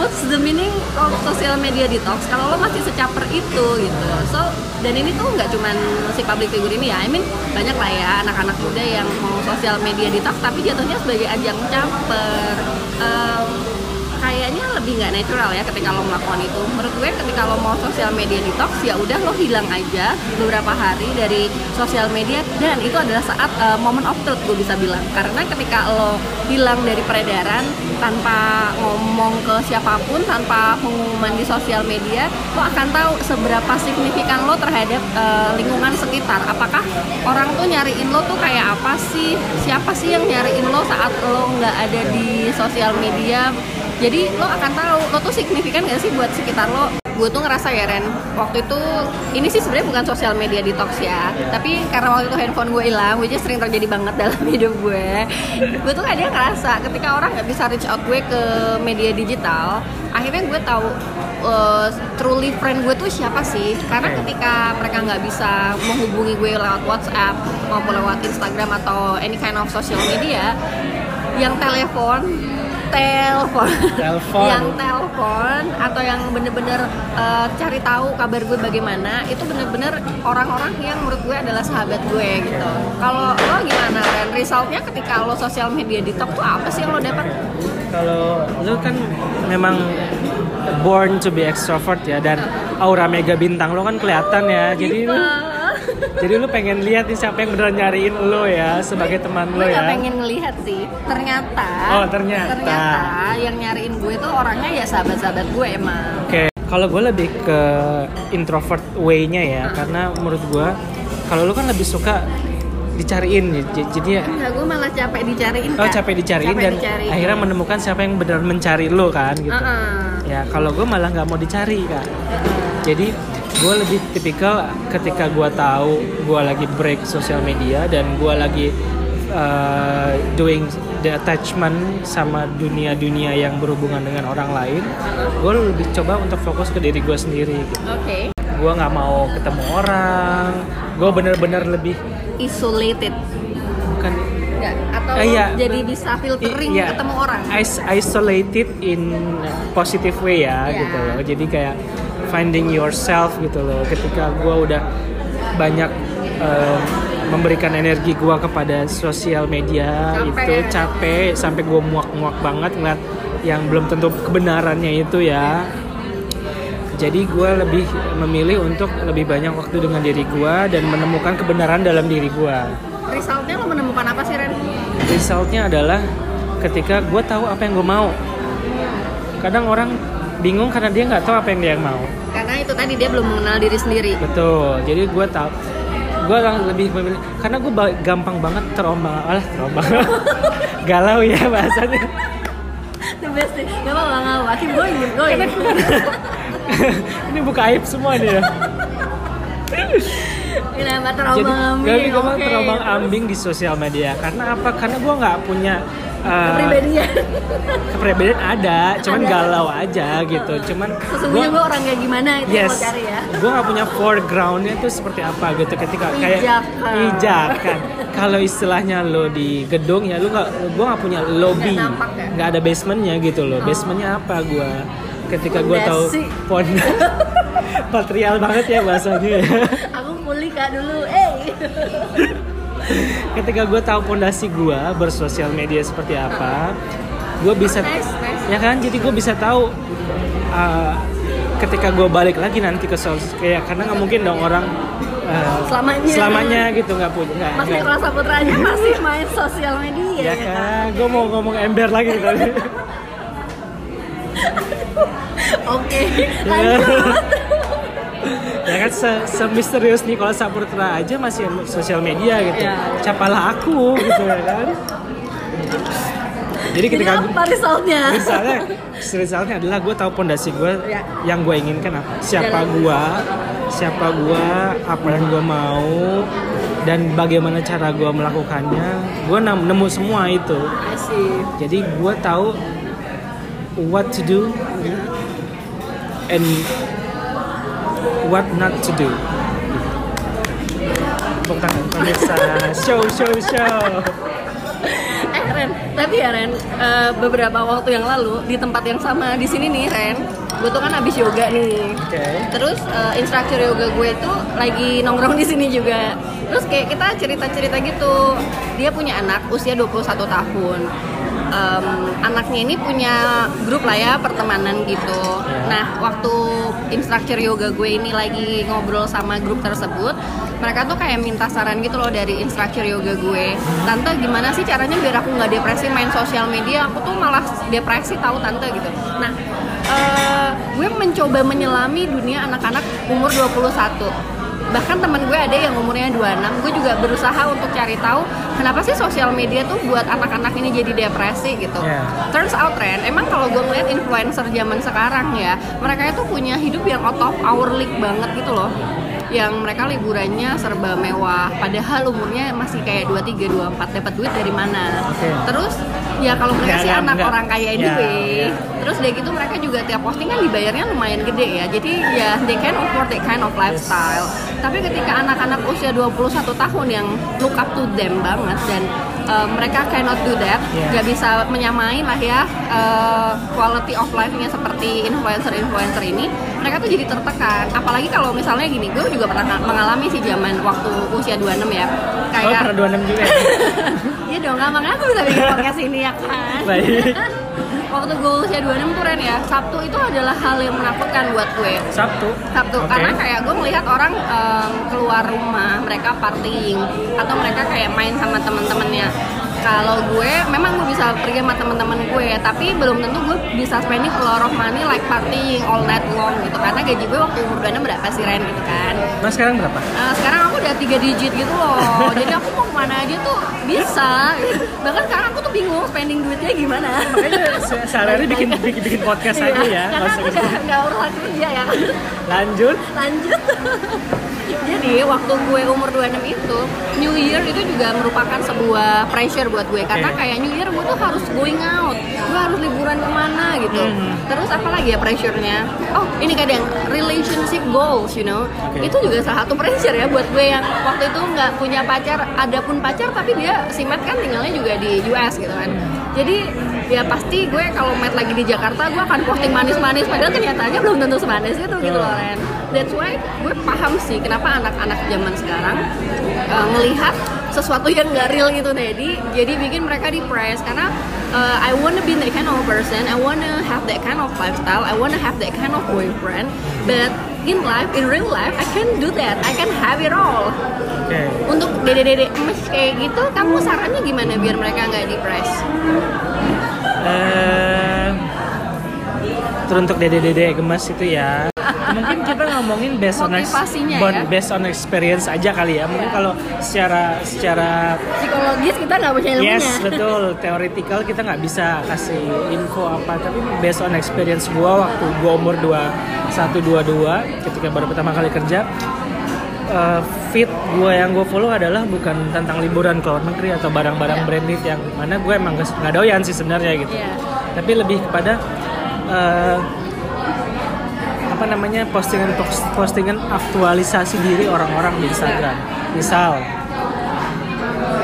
what's the meaning of social media detox? Kalau lo masih secaper itu gitu. So dan ini tuh nggak cuman si public figure ini ya. I mean banyak lah ya anak-anak muda yang mau sosial media detox tapi jatuhnya sebagai ajang caper. Em, kayaknya lebih nggak natural ya ketika lo melakukan itu. Menurut gue ketika lo mau sosial media detox ya udah lo hilang aja beberapa hari dari sosial media dan itu adalah saat uh, moment of truth gue bisa bilang. Karena ketika lo hilang dari peredaran tanpa ngomong ke siapa pun, tanpa pengumuman di sosial media, lo akan tahu seberapa signifikan lo terhadap uh, lingkungan sekitar. Apakah orang tuh nyariin lo tuh kayak apa sih? Siapa sih yang nyariin lo saat lo nggak ada di sosial media? Jadi lo akan tahu lo tuh signifikan gak sih buat sekitar lo? Gue tuh ngerasa ya Ren waktu itu ini sih sebenarnya bukan sosial media detox ya tapi karena waktu itu handphone gue hilang which sering terjadi banget dalam hidup gue. Gue tuh kadang ngerasa ketika orang nggak bisa reach out gue ke media digital akhirnya gue tahu uh, truly friend gue tuh siapa sih? Karena ketika mereka nggak bisa menghubungi gue lewat WhatsApp maupun lewat Instagram atau any kind of social media yang telepon telepon. Telepon. yang telepon atau yang bener-bener uh, cari tahu kabar gue bagaimana itu bener-bener orang-orang yang menurut gue adalah sahabat gue gitu. Kalau lo gimana Ren? Resultnya ketika lo sosial media detox tuh apa sih yang lo dapat Kalau lu kan memang born to be extrovert ya dan aura mega bintang lo kan kelihatan ya. Jadi lu jadi lu pengen lihat nih siapa yang beneran nyariin lo ya sebagai teman lo gue ya. gak pengen ngelihat sih ternyata Oh, ternyata. ternyata yang nyariin gue tuh orangnya ya sahabat-sahabat gue emang Oke, kalau gue lebih ke introvert way-nya ya, karena menurut gue kalau lu kan lebih suka dicariin, jadi ya Enggak, gue malah capek dicariin oh capek dicariin Capek dan dicariin. akhirnya menemukan siapa yang benar mencari lo kan gitu. Uh-uh. Ya kalau gue malah nggak mau dicari kak. Jadi gue lebih tipikal ketika gue tahu gue lagi break sosial media dan gue lagi uh, doing the attachment sama dunia-dunia yang berhubungan dengan orang lain, gue lebih coba untuk fokus ke diri gue sendiri. Gitu. Oke. Gue nggak mau ketemu orang, gue bener-bener lebih Isolated. bukan Enggak, atau Eh, iya. jadi bisa filtering Iya. ketemu orang. Is- isolated in positive way ya Iya. gitu loh jadi kayak finding yourself gitu loh. Ketika gue udah banyak em, memberikan energi gue kepada sosial media Capek. itu capek. Sampai gue muak-muak banget ngeliat yang belum tentu kebenarannya itu ya. Jadi gue lebih memilih untuk lebih banyak waktu dengan diri gue dan menemukan kebenaran dalam diri gue Resultnya lo menemukan apa sih Ren? resultnya adalah ketika gue tahu apa yang gue mau. Kadang orang bingung karena dia nggak tahu apa yang dia mau Karena itu tadi dia belum mengenal diri sendiri. betul jadi gue tahu gue lebih memilih karena gue gampang banget terombang alah terombang galau ya bahasanya The best deh. Gak apa-apa, gak apa-apa. Keep going, keep going. ini buka aib semua nih ya Kenapa jadi terombang ambing? gak gue Oke. terombang ambing di sosial media karena apa karena gue nggak punya uh, Kepribadian. kepribadian ada cuman Ada. galau aja gitu cuman Sesungguhnya gue orang kayak gimana itu yes lo cari ya. gue nggak punya foregroundnya itu seperti apa gitu ketika kayak Pijakan. pijakan kalau istilahnya lo di gedung ya lo nggak gue nggak punya lobby Nggak ya? nggak ada basementnya gitu loh Oh. basementnya apa gue ketika gue tahu pon patrial banget ya bahasanya ya. Aku pulih kak dulu, eh. ketika gue tahu pondasi gue bersosial media seperti apa gue bisa Nice, nice. ya kan jadi gue bisa tahu uh, ketika gue balik lagi nanti ke sos kayak karena nggak mungkin dong orang eh, Selamanya. selamanya gitu nggak punya nggak Mas nggak- Nikola Saputra aja masih main sosial media ya kan gue mau ngomong ember lagi tadi Oke, lanjut. ya kan se, semisterius Nicola Saputra aja masih sosial media gitu Iya, iya. capalah aku gitu ya kan jadi Jadi ketika apa resultnya? misalnya resultnya adalah gue tahu pondasi gue Ya. yang gue inginkan apa siapa Jalan. gue siapa gue apa yang gue mau dan bagaimana cara gue melakukannya gue nemu semua itu jadi gue tahu what to do and what not to do tepuk tangan pemirsa show show show Eh Ren, tapi ya Ren, eh, beberapa waktu yang lalu di tempat yang sama di sini nih Ren, gue tuh kan abis yoga nih. oke Terus eh, instruktur yoga gue tuh lagi nongkrong di sini juga. Terus kayak kita cerita-cerita gitu. Dia punya anak usia 21 tahun. Em, anaknya ini punya grup lah ya pertemanan gitu. Ya. Nah, waktu instruktur yoga gue ini lagi ngobrol sama grup tersebut, mereka tuh kayak minta saran gitu loh dari instruktur yoga gue. Tante gimana sih caranya biar aku nggak depresi main sosial media? Aku tuh malah depresi tahu tante gitu. Nah, eh, gue mencoba menyelami dunia anak-anak umur 21 bahkan temen gue ada yang umurnya 26 gue juga berusaha untuk cari tahu kenapa sih sosial media tuh buat anak-anak ini jadi depresi gitu Yeah. turns out Ren emang kalau gue ngeliat influencer zaman sekarang ya mereka itu punya hidup yang out of our league banget gitu loh yang mereka liburannya serba mewah padahal umurnya masih kayak 23 24 dapat duit dari mana Oke. terus ya kalau mereka sih anak nggak. orang kaya Ya, anyway ya. terus dari gitu mereka juga tiap posting kan dibayarnya lumayan gede ya jadi ya they can afford that kind of lifestyle tapi ketika anak-anak usia 21 tahun yang look up to them banget dan uh, mereka cannot do that Yeah. nggak bisa menyamain lah ya uh, quality of life-nya seperti influencer-influencer ini mereka tuh jadi tertekan apalagi kalau misalnya gini gue juga pernah mengalami sih zaman waktu usia 26 ya oh kayak pernah 26 juga ya Iya dong, nggak makanya aku bisa bikin podcast ini ya kan. Baik. Waktu gue usia 26 tuh Ren ya, Sabtu itu adalah hal yang menakutkan buat gue. Sabtu Sabtu, Oke. karena kayak gue melihat orang em, keluar rumah, mereka partying atau mereka kayak main sama temen-temennya. Kalau gue, memang gue bisa pergi sama temen-temen gue, tapi belum tentu gue bisa spending a lot of money like partying all night long gitu. Karena gaji gue waktu umur 26 berapa sih Ren gitu kan. nah sekarang berapa? Nah, sekarang aku udah tiga digit gitu loh. Jadi aku mau ke mana aja tuh bisa. Bahkan sekarang aku tuh bingung spending duitnya gimana. Makanya se- sehari-hari bikin, bikin bikin podcast aja ya. Iya, karena nggak aku nggak urusan kerja ya. Lanjut. Lanjut. Jadi waktu gue umur 26 itu New Year itu juga merupakan sebuah pressure buat gue. Karena kayak New Year gue tuh harus going out. Gue harus liburan ke mana gitu. Hmm. terus apa lagi ya pressure-nya? Oh ini kadang relationship goals you know? Oke. itu juga salah satu pressure ya buat gue yang waktu itu nggak punya pacar. Ada pun pacar tapi dia si Matt kan tinggalnya juga di US gitu kan. Jadi ya pasti gue kalau Matt lagi di Jakarta gue akan posting manis-manis. Padahal kenyataannya belum tentu semanis itu gitu loh Ren. That's why gue paham sih kenapa anak-anak zaman sekarang uh, melihat sesuatu yang nggak real gitu jadi jadi bikin mereka depressed karena uh, I wanna be that kind of person. I wanna have that kind of lifestyle. I wanna have that kind of boyfriend. But in life in real life I can do that. I can have it all. Oke. Untuk dede-dede emes kayak gitu kamu sarannya gimana biar mereka nggak depres Eh, teruntuk dede-dede gemes itu ya mungkin kita ngomongin based on Motivasinya ya. based on experience aja kali ya mungkin kalau secara secara psikologis kita nggak punya ilmunya yes betul theoretical kita nggak bisa kasih info apa tapi based on experience gua waktu gua umur 21 22 ketika baru pertama kali kerja eh, fit gua yang gue follow adalah bukan tentang liburan ke luar negeri atau barang-barang Iya. branded yang mana gue emang nggak doyan sih sebenarnya gitu Iya. tapi lebih kepada eh, apa namanya postingan postingan aktualisasi diri orang-orang di Instagram. Misal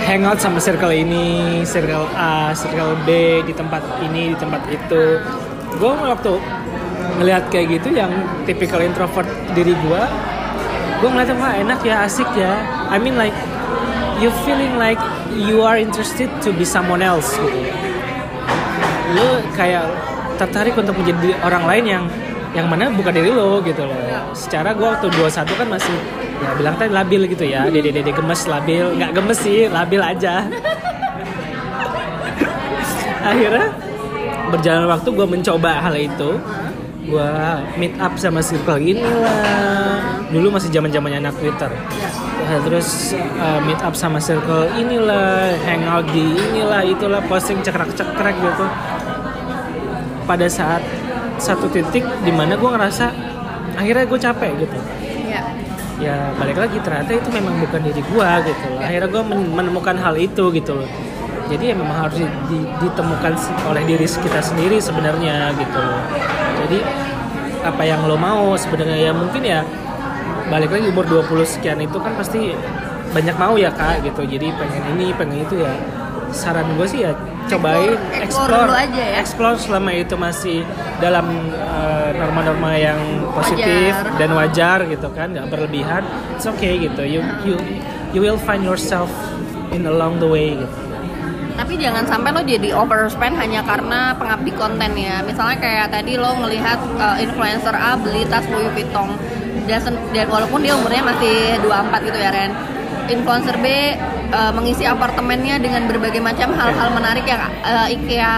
hangout sama circle ini circle A circle B di tempat ini di tempat itu. Gue waktu ngelihat kayak gitu yang typical introvert diri gue gue ngeliatnya wah enak ya asik ya. I mean like you feeling like you are interested to be someone else gitu. Lu kayak tertarik untuk menjadi orang lain yang yang mana bukan diri lo gitu loh. Secara gue waktu 21 kan masih ya bilang tadi labil gitu ya. Dede dede gemes labil. Nggak gemes sih labil aja. Akhirnya berjalan waktu gue mencoba hal itu. Gue meet up sama circle inilah dulu masih zaman zamannya anak twitter. Terus uh, meet up sama circle inilah hangout di inilah itulah posting cekrek cekrek gitu. Pada saat satu titik di mana gue ngerasa akhirnya gue capek gitu. Iya. ya balik lagi ternyata itu memang bukan diri gua gitu loh. akhirnya gua men- menemukan hal itu gitu loh. Jadi ya memang harus di- di- ditemukan oleh diri kita sendiri sebenarnya gitu loh. Jadi apa yang lo mau sebenarnya ya mungkin ya balik lagi umur 20 sekian itu kan pasti banyak mau ya kak gitu. Jadi pengen ini pengen itu ya saran gue sih ya cobain Explore- explore aja ya. explore selama itu masih dalam uh, norma-norma yang positif Wajar. dan wajar gitu kan nggak berlebihan it's okay gitu you you you will find yourself in along the way gitu Tapi jangan sampai lo jadi overspend hanya karena pengabdi konten ya. Misalnya kayak tadi lo ngelihat uh, influencer A beli tas Louis Vuitton dan, dan walaupun dia umurnya masih 24 gitu ya Ren. Influencer B uh, mengisi apartemennya dengan berbagai macam hal-hal menarik yang uh, IKEA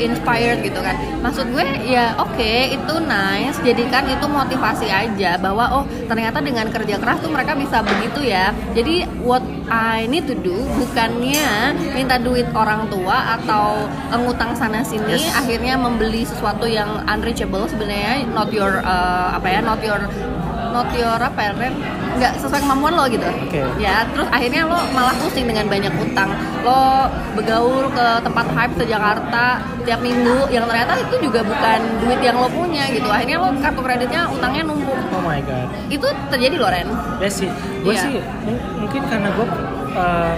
inspired gitu kan. Maksud gue ya oke itu nice, jadikan itu motivasi aja bahwa oh ternyata dengan kerja keras tuh mereka bisa begitu ya. Jadi what I need to do bukannya minta duit orang tua atau ngutang sana sini Yes. akhirnya membeli sesuatu yang unreachable sebenarnya not your uh, apa ya not your not your apa ya Ren nggak sesuai kemampuan lo gitu. Oke. ya terus akhirnya lo malah pusing dengan banyak utang. Lo begaul ke tempat hype ke Jakarta tiap minggu yang ternyata itu juga bukan duit yang lo punya gitu. Akhirnya lo kartu kreditnya utangnya numpuk. Oh my god. Itu terjadi loh Ren ya sih. Gue Iya. sih mungkin karena gue uh,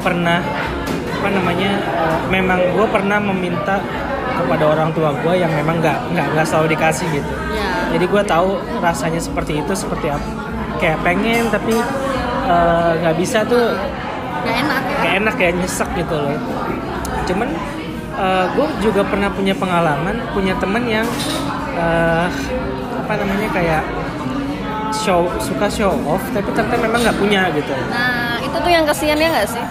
pernah apa namanya uh, memang gue pernah meminta kepada orang tua gue yang memang nggak nggak nggak selalu dikasih gitu. Ya. Jadi gue tahu rasanya seperti itu seperti apa kayak pengen tapi uh, nggak bisa tuh nggak enak ya? kayak enak kayak nyesek gitu loh. Cuman gue juga pernah punya pengalaman punya temen yang uh, apa namanya kayak show suka show off tapi ternyata memang nggak punya gitu. Nah itu tuh yang kesian ya nggak sih?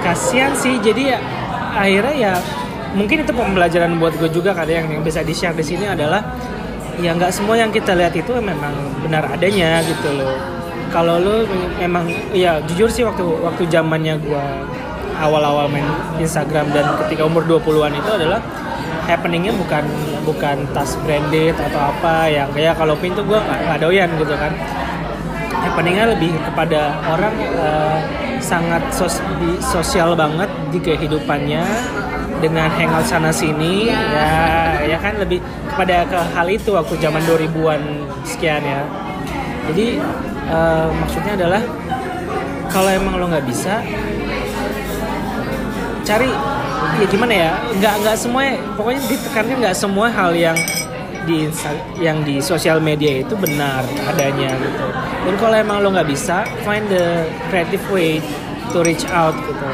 Kasihan sih jadi ya akhirnya ya mungkin itu pembelajaran buat gue juga kadang yang, yang bisa di share di sini adalah ya nggak semua yang kita lihat itu memang benar adanya gitu loh. Kalau lo memang ya jujur sih waktu waktu zamannya gue awal-awal main Instagram dan ketika umur 20-an itu adalah happeningnya bukan bukan tas branded atau apa yang kayak kalau pin tuh gue nggak doyan gitu kan. Happeningnya lebih kepada orang eh, sangat sos- di- sosial banget di kehidupannya dengan hangout sana sini ya ya kan lebih kepada ke hal itu waktu zaman 2000-an sekian ya jadi eh, maksudnya adalah kalau emang lo nggak bisa cari ya gimana ya nggak nggak semua pokoknya ditekankan nggak semua hal yang di yang di sosial media itu benar adanya gitu dan kalau emang lo nggak bisa find the creative way to reach out gitu.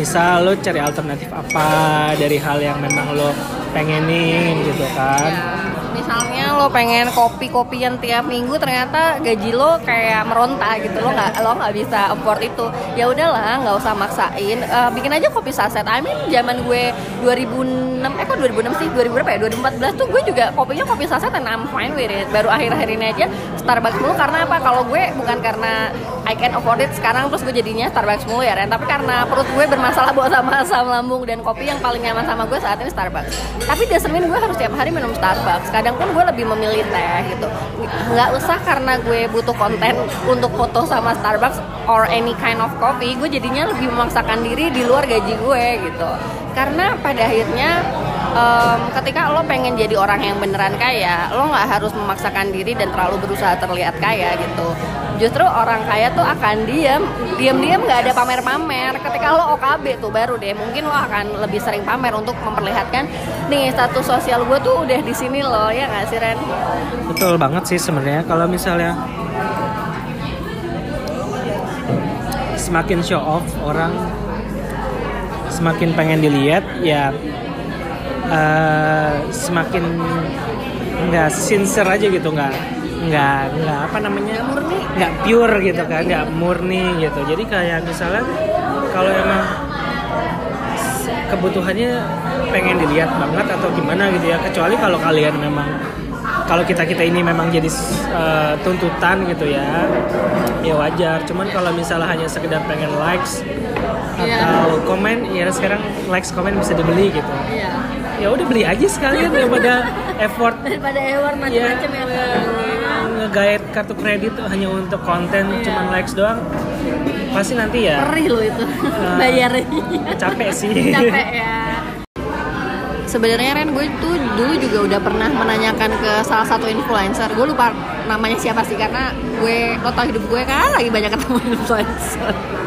Misal lo cari alternatif apa dari hal yang memang lo pengenin gitu kan? Ya, misalnya lo pengen kopi-kopian tiap minggu ternyata gaji lo kayak meronta gitu. Lo nggak lo nggak bisa afford itu. Ya udahlah nggak usah maksain. Eh, bikin aja kopi saset. I mean zaman gue 2006 eh kok 2006 sih? 2000 berapa ya? 2014 tuh gue juga kopinya kopi saset and I'm fine with it. Baru akhir-akhir ini aja Starbucks mulu. Karena apa? Kalau gue bukan karena I can afford it sekarang terus gue jadinya Starbucks mulu ya Ren. Tapi karena perut gue bermasalah buat sama asam lambung dan kopi yang paling nyaman sama gue saat ini Starbucks. Tapi mean gue harus tiap hari minum Starbucks. Kadang pun gue lebih memilih teh gitu. Nggak usah karena gue butuh konten untuk foto sama Starbucks or any kind of coffee gue jadinya lebih memaksakan diri di luar gaji gue gitu. Karena pada akhirnya em, ketika lo pengen jadi orang yang beneran kaya lo nggak harus memaksakan diri dan terlalu berusaha terlihat kaya gitu. Justru orang kaya tuh akan diam diam-diam nggak ada pamer-pamer. Ketika lo OKB tuh baru deh mungkin lo akan lebih sering pamer untuk memperlihatkan nih status sosial gue tuh udah di sini loh ya nggak sih Ren? Betul banget sih sebenarnya. Kalau misalnya semakin show off orang semakin pengen dilihat ya eh, semakin nggak sincere aja gitu nggak nggak nggak apa namanya murni nggak pure gitu kan nggak murni gitu jadi kayak misalnya kalau emang kebutuhannya pengen dilihat banget atau gimana gitu ya kecuali kalau kalian memang kalau kita kita ini memang jadi uh, tuntutan gitu ya ya wajar cuman kalau misalnya hanya sekedar pengen likes yeah. atau komen ya sekarang likes komen bisa dibeli gitu yeah. Ya udah beli aja sekalian daripada effort. Daripada effort macam-macam ya, ya ngegait kartu kredit hanya untuk konten yeah. cuman likes doang. Pasti nanti ya perih loh itu. uh, bayarnya. capek sih. Capek ya. Sebenarnya Ren gue tuh dulu juga udah pernah menanyakan ke salah satu influencer. Gue lupa namanya siapa sih karena gue lo tau hidup gue kan lagi banyak ketemu influencer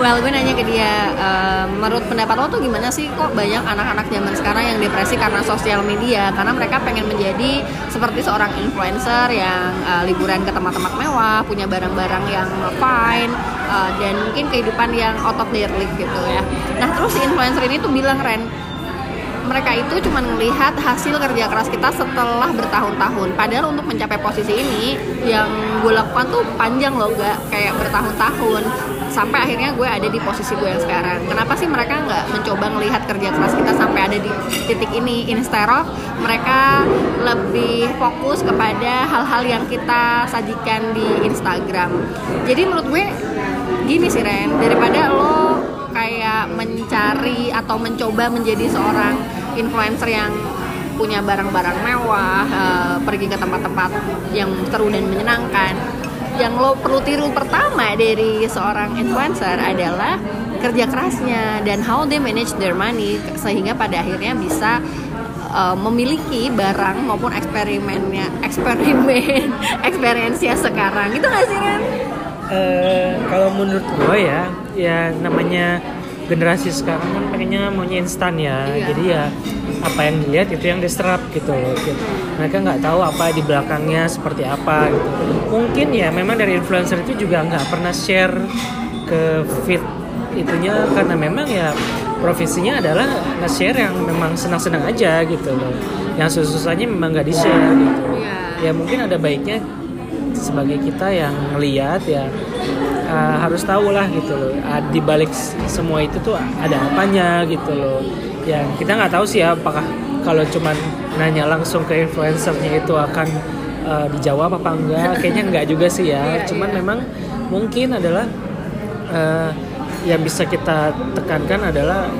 well gue nanya ke dia uh, menurut pendapat lo tuh gimana sih? Kok banyak anak-anak zaman sekarang yang depresi karena sosial media? Karena mereka pengen menjadi seperti seorang influencer yang uh, liburan ke tempat-tempat mewah punya barang-barang yang fine uh, dan mungkin kehidupan yang out of their league gitu ya. Nah terus si influencer ini tuh bilang Ren mereka itu cuma melihat hasil kerja keras kita setelah bertahun-tahun. Padahal untuk mencapai posisi ini yang gue lakukan tuh panjang loh gak kayak bertahun-tahun sampai akhirnya gue ada di posisi gue yang sekarang. Kenapa sih mereka nggak mencoba melihat kerja keras kita sampai ada di titik ini? Instead of mereka lebih fokus kepada hal-hal yang kita sajikan di Instagram. Jadi menurut gue gini sih Ren. Daripada lo kayak mencari atau mencoba menjadi seorang influencer yang punya barang-barang mewah, uh, pergi ke tempat-tempat yang seru dan menyenangkan. Yang lo perlu tiru pertama dari seorang influencer adalah kerja kerasnya dan how they manage their money sehingga pada akhirnya bisa uh, memiliki barang maupun eksperimennya eksperimen experience sekarang itu nggak sih kan? Uh, kalau menurut gue ya ya namanya generasi sekarang kan pengennya maunya instan ya iya. jadi ya apa yang dilihat itu yang diserap gitu loh gitu. mereka nggak tahu apa di belakangnya seperti apa gitu mungkin ya memang dari influencer itu juga nggak pernah share ke feed itunya karena memang ya profesinya adalah nge-share yang memang senang-senang aja gitu loh yang susah-susahnya memang nggak di-share gitu yeah. ya mungkin ada baiknya sebagai kita yang ngeliat ya uh, harus tahu lah gitu loh uh, di balik semua itu tuh ada apanya gitu loh yang kita nggak tahu sih ya apakah kalau cuman nanya langsung ke influencernya itu akan uh, dijawab apa enggak kayaknya enggak juga sih ya iya, cuman iya. memang mungkin adalah uh, yang bisa kita tekankan adalah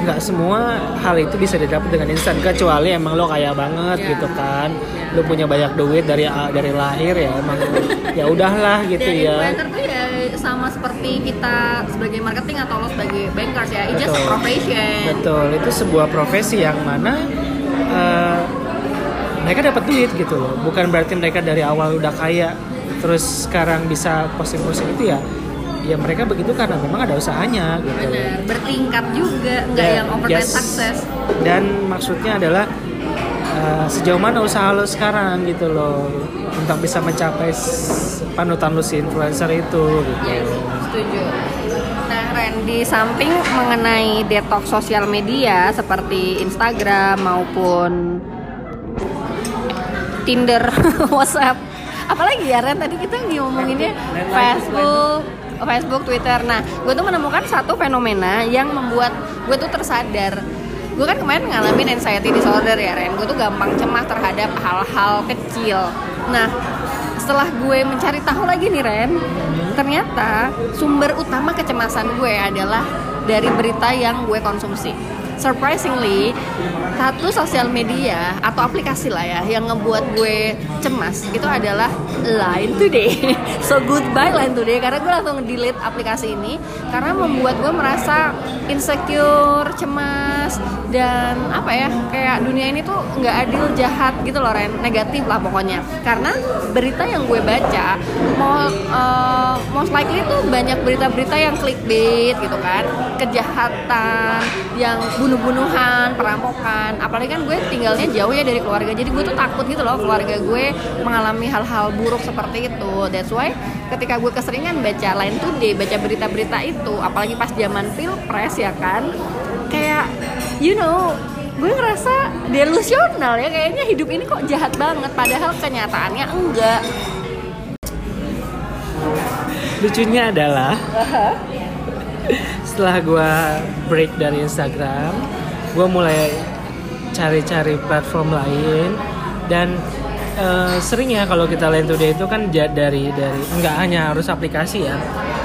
nggak semua hal itu bisa didapat dengan instan kecuali emang lo kaya banget yeah. gitu kan yeah. lo punya banyak duit dari dari lahir ya emang ya udahlah gitu ya. ya sama seperti kita sebagai marketing atau lo sebagai bankers ya, it's just a profession. Betul, itu sebuah profesi yang mana uh, mereka dapat duit gitu loh. Bukan berarti mereka dari awal udah kaya terus sekarang bisa posting-posting itu ya ya mereka begitu karena memang ada usahanya gitu. Bener, bertingkat juga, nggak yeah, yang overnight yes. success. Dan maksudnya adalah uh, sejauh mana usaha lo sekarang gitu loh untuk bisa mencapai panutan lu si influencer itu gitu. Yes, setuju. Nah, Ren, di samping mengenai detox sosial media seperti Instagram maupun Tinder, WhatsApp, apalagi ya Ren tadi kita ngomonginnya Facebook, Facebook, Twitter. Nah, gue tuh menemukan satu fenomena yang membuat gue tuh tersadar gue kan kemarin ngalamin anxiety disorder ya Ren. Gue tuh gampang cemas terhadap hal-hal kecil. Nah setelah gue mencari tahu lagi nih Ren ternyata sumber utama kecemasan gue adalah dari berita yang gue konsumsi surprisingly satu sosial media atau aplikasi lah ya yang ngebuat gue cemas itu adalah Line Today. so goodbye Line Today karena gue langsung delete aplikasi ini karena membuat gue merasa insecure, cemas dan apa ya kayak dunia ini tuh nggak adil, jahat gitu loh Ren, negatif lah pokoknya. Karena berita yang gue baca mau uh, most likely tuh banyak berita-berita yang clickbait gitu kan, kejahatan yang bunuh-bunuhan, perampokan. Apalagi kan gue tinggalnya jauh ya dari keluarga. Jadi gue tuh takut gitu loh keluarga gue mengalami hal-hal buruk seperti itu. That's why ketika gue keseringan baca Line Today, baca berita-berita itu, apalagi pas zaman Pilpres ya kan, kayak you know gue ngerasa delusional ya kayaknya hidup ini kok jahat banget padahal kenyataannya enggak lucunya adalah setelah gue break dari Instagram gue mulai cari-cari platform lain dan uh, sering ya kalau kita line today itu kan dari dari nggak hanya harus aplikasi ya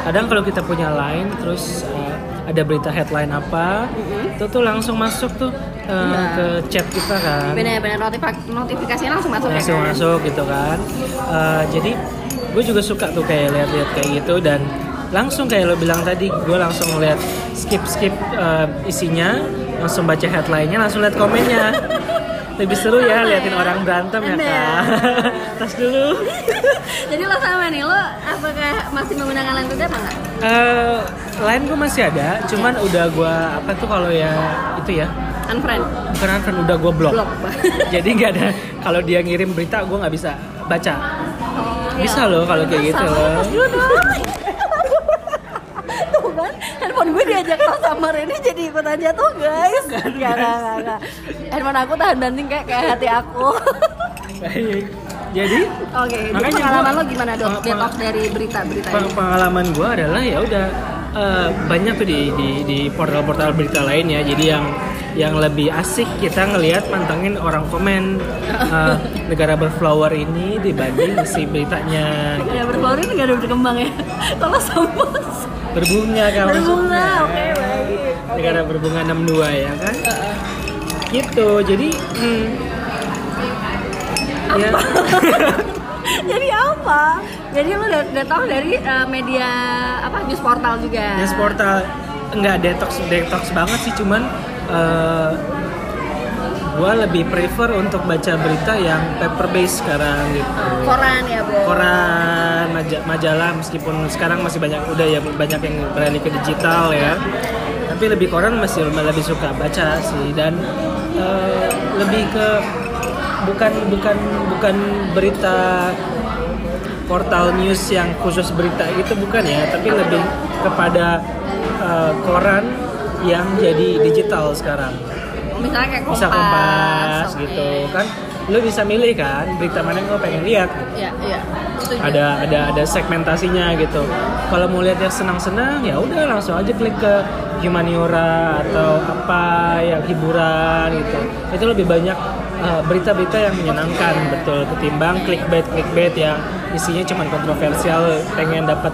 kadang kalau kita punya line terus uh, ada berita headline apa mm-hmm. itu tuh langsung masuk tuh uh, yeah. ke chat kita kan benar-benar notifikasi notifikasinya langsung masuk ya langsung ya, kan? masuk gitu kan uh, jadi gue juga suka tuh kayak lihat-lihat kayak gitu dan langsung kayak lo bilang tadi gue langsung lihat skip skip uh, isinya langsung baca headlinenya langsung lihat komennya. Lebih seru ya liatin orang berantem ya kak. Tas dulu. Jadi lo sama nih lo apakah masih menggunakan line today apa enggak? Uh, line gue masih ada cuman udah gue apa tuh kalau ya itu ya? Unfriend. Bukan unfriend udah gue blok, blok. jadi nggak ada kalau dia ngirim berita gue nggak bisa baca. Oh, bisa ya. loh kalau kayak gitu. loh kan? Handphone gue diajak lo sama Reni jadi ikutan jatuh guys. Gak gak gak, gak. handphone aku tahan banting kayak kayak hati aku. Baik. Jadi oke okay, jadi pengalaman gua, lo gimana dok? Detox dari berita-berita ini. pengalaman gue adalah ya udah uh, banyak tuh di di di portal-portal berita lain ya. Jadi yang yang lebih asik kita ngelihat mantengin orang komen uh, negara berflower ini dibanding si beritanya. Negara berflower ini negara berkembang ya. Kalau sama berbunga kan berbunga oke okay, baik. Okay. negara berbunga 62 ya kan? Uh -uh. gitu jadi hmm, apa? ya. Jadi apa? Jadi lu udah, udah tahu dari uh, media apa news portal juga? News portal enggak detox detox banget sih cuman uh, gue lebih prefer untuk baca berita yang paper base sekarang gitu. Koran ya, Bro. Koran, majalah meskipun sekarang masih banyak udah ya banyak yang beralih ke digital ya. Tapi lebih koran masih lebih suka baca sih dan uh, lebih ke bukan bukan bukan berita portal news yang khusus berita gitu bukan ya, tapi lebih kepada uh, koran yang jadi digital sekarang misalnya kayak kompas, bisa kompas okay. gitu. Kan lu bisa milih kan berita mana yang lo pengen lihat. Iya iya ada ada ada segmentasinya gitu. Kalau mau lihat yang senang-senang ya udah langsung aja klik ke humaniora atau apa yang hiburan gitu. Itu lebih banyak eh, berita-berita uh, yang menyenangkan betul. Ketimbang clickbait clickbait yang isinya cuma kontroversial pengen dapat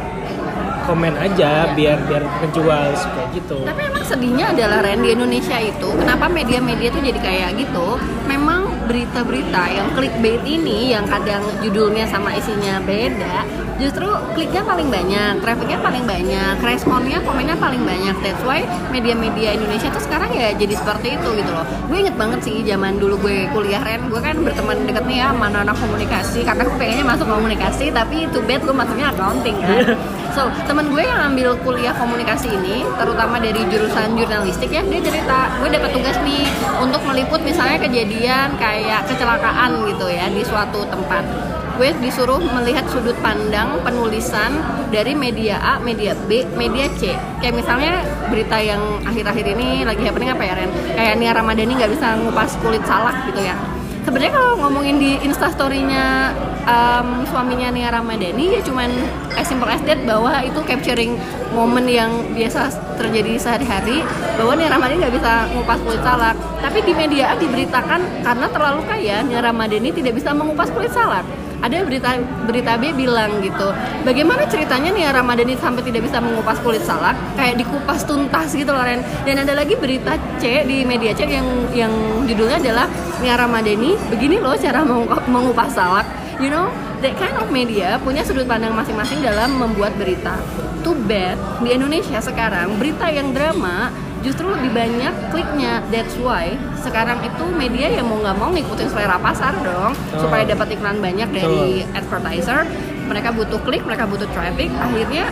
komen aja biar biar menjual kayak gitu. Tapi emang sedihnya adalah Ren di Indonesia itu kenapa media-media tuh jadi kayak gitu? Memang berita-berita yang clickbait ini yang kadang judulnya sama isinya beda, justru kliknya paling banyak, trafficnya paling banyak, responnya, komennya paling banyak. That's why media-media Indonesia tuh sekarang ya jadi seperti itu gitu loh. Gue inget banget sih zaman dulu gue kuliah Ren, gue kan berteman deket nih ya mana anak komunikasi karena gue pengennya masuk komunikasi tapi itu bad gue masuknya accounting kan. So, teman gue yang ambil kuliah komunikasi ini, terutama dari jurusan jurnalistik ya, dia cerita, gue dapat tugas nih untuk meliput misalnya kejadian kayak kecelakaan gitu ya di suatu tempat. Gue disuruh melihat sudut pandang penulisan dari media A, media B, media C. Kayak misalnya berita yang akhir-akhir ini lagi happening apa ya Ren? Kayak Nia Ramadhani nggak bisa ngupas kulit salak gitu ya sebenarnya kalau ngomongin di instastorynya um, suaminya Nia Ramadhani ya cuman as simple as that bahwa itu capturing momen yang biasa terjadi sehari-hari bahwa Nia Ramadhani nggak bisa ngupas kulit salak. Tapi di media diberitakan karena terlalu kaya Nia Ramadhani tidak bisa mengupas kulit salak ada berita berita B bilang gitu bagaimana ceritanya nih Ramadhani sampai tidak bisa mengupas kulit salak? Kayak dikupas tuntas gitu loh Ren. Dan ada lagi berita C di media C yang yang judulnya adalah Nia Ramadhani begini loh cara mengupas salak. You know that kind of media punya sudut pandang masing-masing dalam membuat berita. Too bad di Indonesia sekarang berita yang drama justru lebih banyak kliknya. That's why sekarang itu media yang mau nggak mau ngikutin selera pasar dong. Oh. supaya dapat iklan banyak dari oh. advertiser. Mereka butuh klik mereka butuh traffic. Akhirnya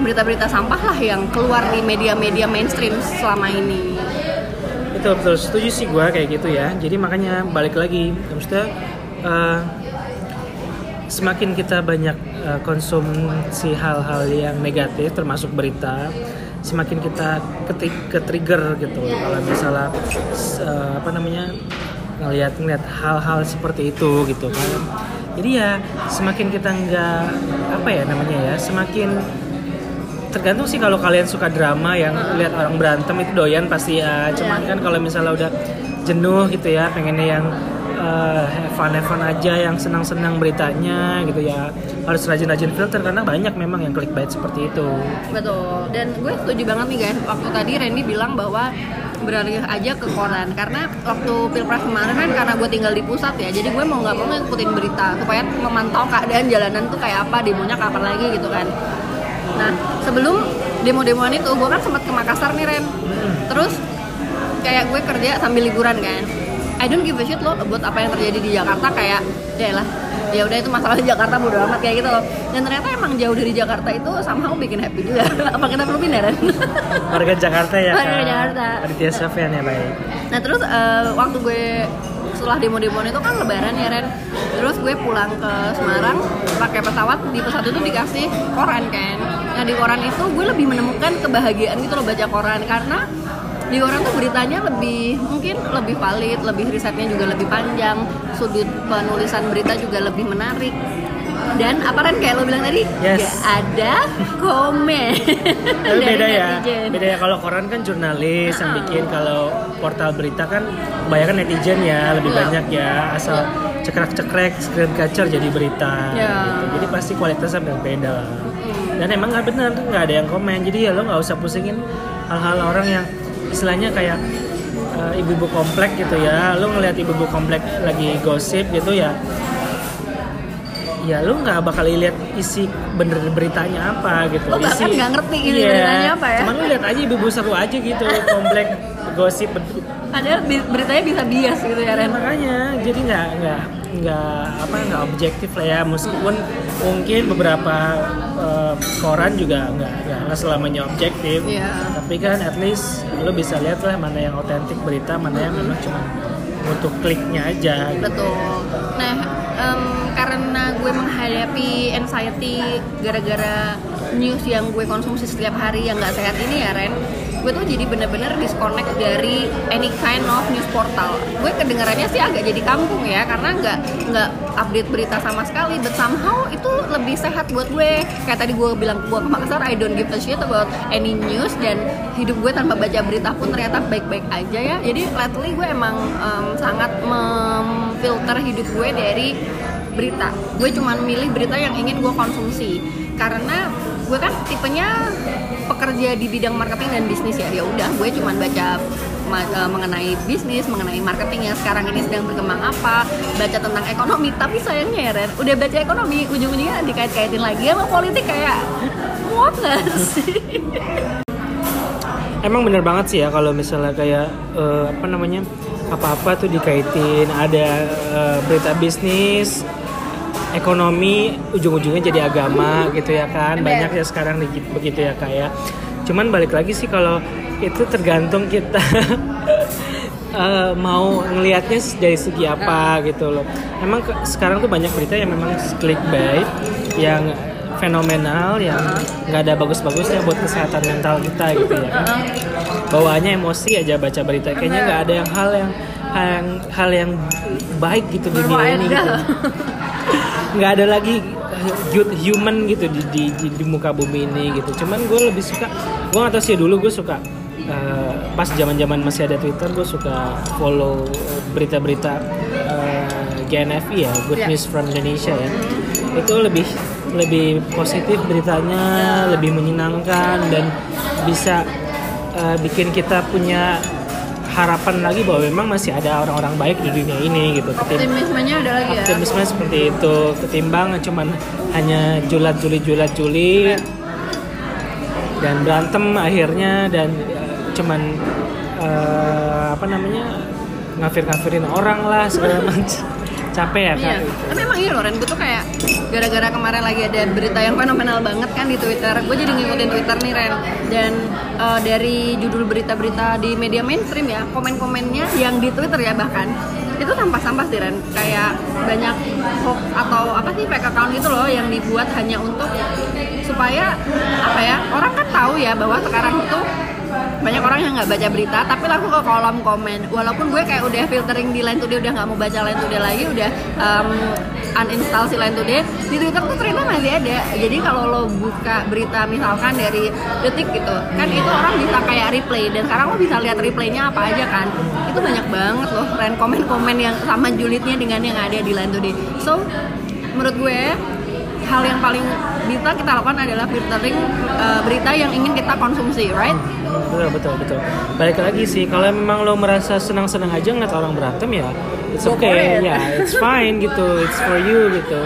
berita-berita sampah lah yang keluar di media-media mainstream selama ini. Betul betul. Setuju sih gue kayak gitu ya. Jadi makanya balik lagi maksudnya uh, semakin kita banyak uh, konsumsi hal-hal yang negatif termasuk berita semakin kita ketik ke trigger gitu. Kalau misalnya uh, apa namanya ngelihat ngelihat hal-hal seperti itu gitu kan. Jadi ya semakin kita nggak apa ya namanya ya semakin tergantung sih kalau kalian suka drama yang lihat orang berantem itu doyan pasti ya. Cuman kan kalau misalnya udah jenuh gitu ya pengennya yang uh, have fun have fun aja yang senang-senang beritanya gitu ya. Harus rajin-rajin filter karena banyak memang yang clickbait seperti itu. Betul. Dan gue setuju banget nih guys. Waktu tadi Randy bilang bahwa beralih aja ke koran. Karena waktu pilpres kemarin kan karena gue tinggal di pusat ya jadi gue mau nggak mau ngikutin berita supaya memantau keadaan jalanan tuh kayak apa demonya kapan lagi gitu kan. Nah sebelum demo-demoan itu gue kan sempat ke Makassar nih Ren. Terus kayak gue kerja sambil liburan kan I don't give a shit loh buat apa yang terjadi di Jakarta kayak ya lah ya udah itu masalah Jakarta bodo amat kayak gitu loh. Dan ternyata emang jauh dari Jakarta itu somehow bikin happy juga. Apa kita perlu pindah Ren? warga Jakarta ya Warga kan Jakarta. Aditya Sofian ya baik. Nah terus eh, waktu gue setelah demo-demo itu kan lebaran ya Ren. Terus gue pulang ke Semarang pakai pesawat di pesawat itu dikasih koran kan. Nah di koran itu gue lebih menemukan kebahagiaan gitu loh baca koran Karena di koran tuh beritanya lebih mungkin lebih valid, lebih risetnya juga lebih panjang Sudut penulisan berita juga lebih menarik dan apa Ren kayak lo bilang tadi Yes. gak ada komen tapi beda ya netizen. beda ya kalau koran kan jurnalis yang Ah. bikin kalau portal berita kan kebanyakan netizen ya lebih Iya. banyak ya asal cekrek-cekrek screen capture jadi berita Iya. gitu. jadi pasti kualitasnya berbeda Mm. dan emang nggak benar nggak ada yang komen jadi ya lo nggak usah pusingin hal-hal orang yang istilahnya kayak eh, ibu-ibu komplek gitu ya lo ngelihat ibu-ibu komplek lagi gosip gitu ya ya lu nggak bakal lihat isi bener beritanya apa gitu Lo bahkan isi nggak ngerti isi Iya. beritanya apa ya. cuman lu lihat aja ibu-ibu seru aja gitu komplek gosip Padahal beritanya bisa bias gitu ya Ren. makanya jadi nggak nggak nggak apa nggak objektif lah ya meskipun mungkin beberapa eh, koran juga nggak nggak selamanya objektif Iya. tapi kan at least lu bisa lihat lah mana yang otentik berita mana yang memang cuma untuk kliknya aja gitu. Betul. Nah, em, karena gue menghadapi anxiety gara-gara news yang gue konsumsi setiap hari yang nggak sehat ini ya Ren, gue tuh jadi bener-bener disconnect dari any kind of news portal. Gue kedengarannya sih agak jadi kampung ya, karena nggak nggak update berita sama sekali. But somehow itu lebih sehat buat gue. Kayak tadi gue bilang gue ke Makassar, I don't give a shit about any news dan hidup gue tanpa baca berita pun ternyata baik-baik aja ya. Jadi lately gue emang em, sangat memfilter hidup gue dari berita. Gue cuman milih berita yang ingin gue konsumsi karena gue kan tipenya pekerja di bidang marketing dan bisnis ya. Ya udah, gue cuman baca eh, mengenai bisnis, mengenai marketing yang sekarang ini sedang berkembang apa, baca tentang ekonomi. Tapi sayangnya ya Ren, udah baca ekonomi, ujung-ujungnya dikait-kaitin lagi sama politik kayak muat gak sih? Emang bener banget sih ya kalau misalnya kayak eh, apa namanya apa-apa tuh dikaitin ada eh, berita bisnis, ekonomi, ujung-ujungnya jadi agama gitu ya kan banyak ya sekarang begitu ya kayak. Cuman balik lagi sih kalau itu tergantung kita eh, mau ngelihatnya dari segi apa gitu loh. Emang ke- sekarang tuh banyak berita yang memang clickbait yang fenomenal yang nggak ada bagus-bagusnya buat kesehatan mental kita gitu ya kan bawaannya emosi aja baca berita kayaknya nggak ada yang hal yang hal yang hal yang baik gitu di dunia ini gitu. nggak ada lagi good human gitu di, di, di, di muka bumi ini gitu cuman gue lebih suka gue nggak tahu sih dulu gue suka eh, pas zaman zaman masih ada twitter gue suka follow berita-berita eh, GNFI ya Good Ya. News from Indonesia ya itu lebih lebih positif beritanya lebih menyenangkan dan bisa eh, bikin kita punya harapan lagi bahwa memang masih ada orang-orang baik di dunia ini gitu. Optimismenya ada lagi ya. optimisme seperti itu. Ketimbang cuman hanya julat juli julat juli. Dan berantem akhirnya dan eh, cuman eh, apa namanya ngafir ngafirin orang lah segala macam capek ya Iya, tapi emang iya loh Ren, gue tuh kayak gara-gara kemarin lagi ada berita yang fenomenal banget kan di Twitter. Gue jadi ngikutin Twitter nih Ren. Dan eh, dari judul berita-berita di media mainstream ya Komen-komennya yang di Twitter ya bahkan Itu sampah-sampah sih Ren. Kayak banyak hoax atau apa sih fake account gitu loh Yang dibuat hanya untuk supaya apa ya Orang kan tahu ya bahwa sekarang itu banyak orang yang nggak baca berita tapi langsung ke kolom komen. Walaupun gue kayak udah filtering di Line Today udah nggak mau baca Line Today lagi udah um, uninstall si Line Today di Twitter tuh ternyata masih ada. Jadi kalau lo buka berita misalkan dari detik gitu kan itu orang bisa kayak replay dan sekarang lo bisa lihat replaynya apa aja kan. Itu banyak banget loh tren komen-komen yang sama julidnya dengan yang ada di Line Today. So menurut gue hal yang paling bisa kita lakukan adalah filtering uh, berita yang ingin kita konsumsi, right? Betul betul betul. Balik lagi sih kalau memang lo merasa senang senang aja ngeliat orang berantem ya it's okay. ya it's fine gitu it's for you gitu.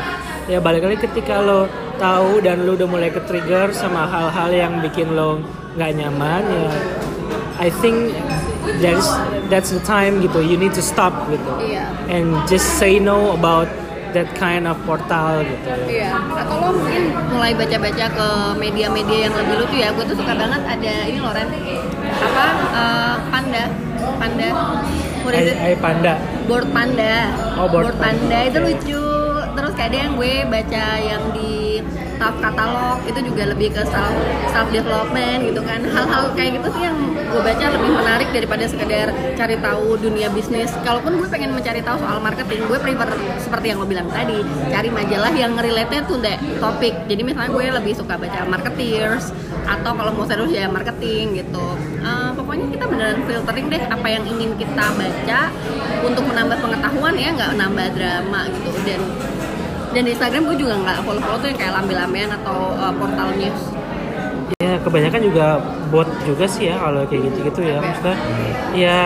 Ya balik lagi ketika lo tahu dan lo udah mulai ke trigger sama hal-hal yang bikin lo nggak nyaman ya I think that's that's the time gitu you need to stop gitu. Iya. and just say no about that kind of portal gitu Iya. Atau lo mungkin mulai baca-baca ke media-media yang lebih lucu ya. Gue tuh suka banget ada ini loh Ren. Apa? eh, panda. Panda. Hai panda Board panda. Oh, board panda. panda. Itu lucu. Terus kadang gue baca yang di self katalog itu juga lebih ke self self development gitu kan. Hal-hal kayak gitu sih yang gue baca lebih menarik daripada sekedar cari tahu dunia bisnis. Kalaupun gue pengen mencari tahu soal marketing gue prefer seperti yang lo bilang tadi cari majalah yang related to the topik. Jadi misalnya gue lebih suka baca marketeers atau kalau mau serius ya marketing gitu. Eh, pokoknya kita beneran filtering deh apa yang ingin kita baca untuk menambah pengetahuan ya nggak nambah drama gitu. Dan dan di Instagram gue juga nggak follow follow tuh yang kayak lambe-lambean atau uh, portal news. Ya kebanyakan juga bot juga sih ya kalau kayak gitu-gitu ya. Maksudnya ya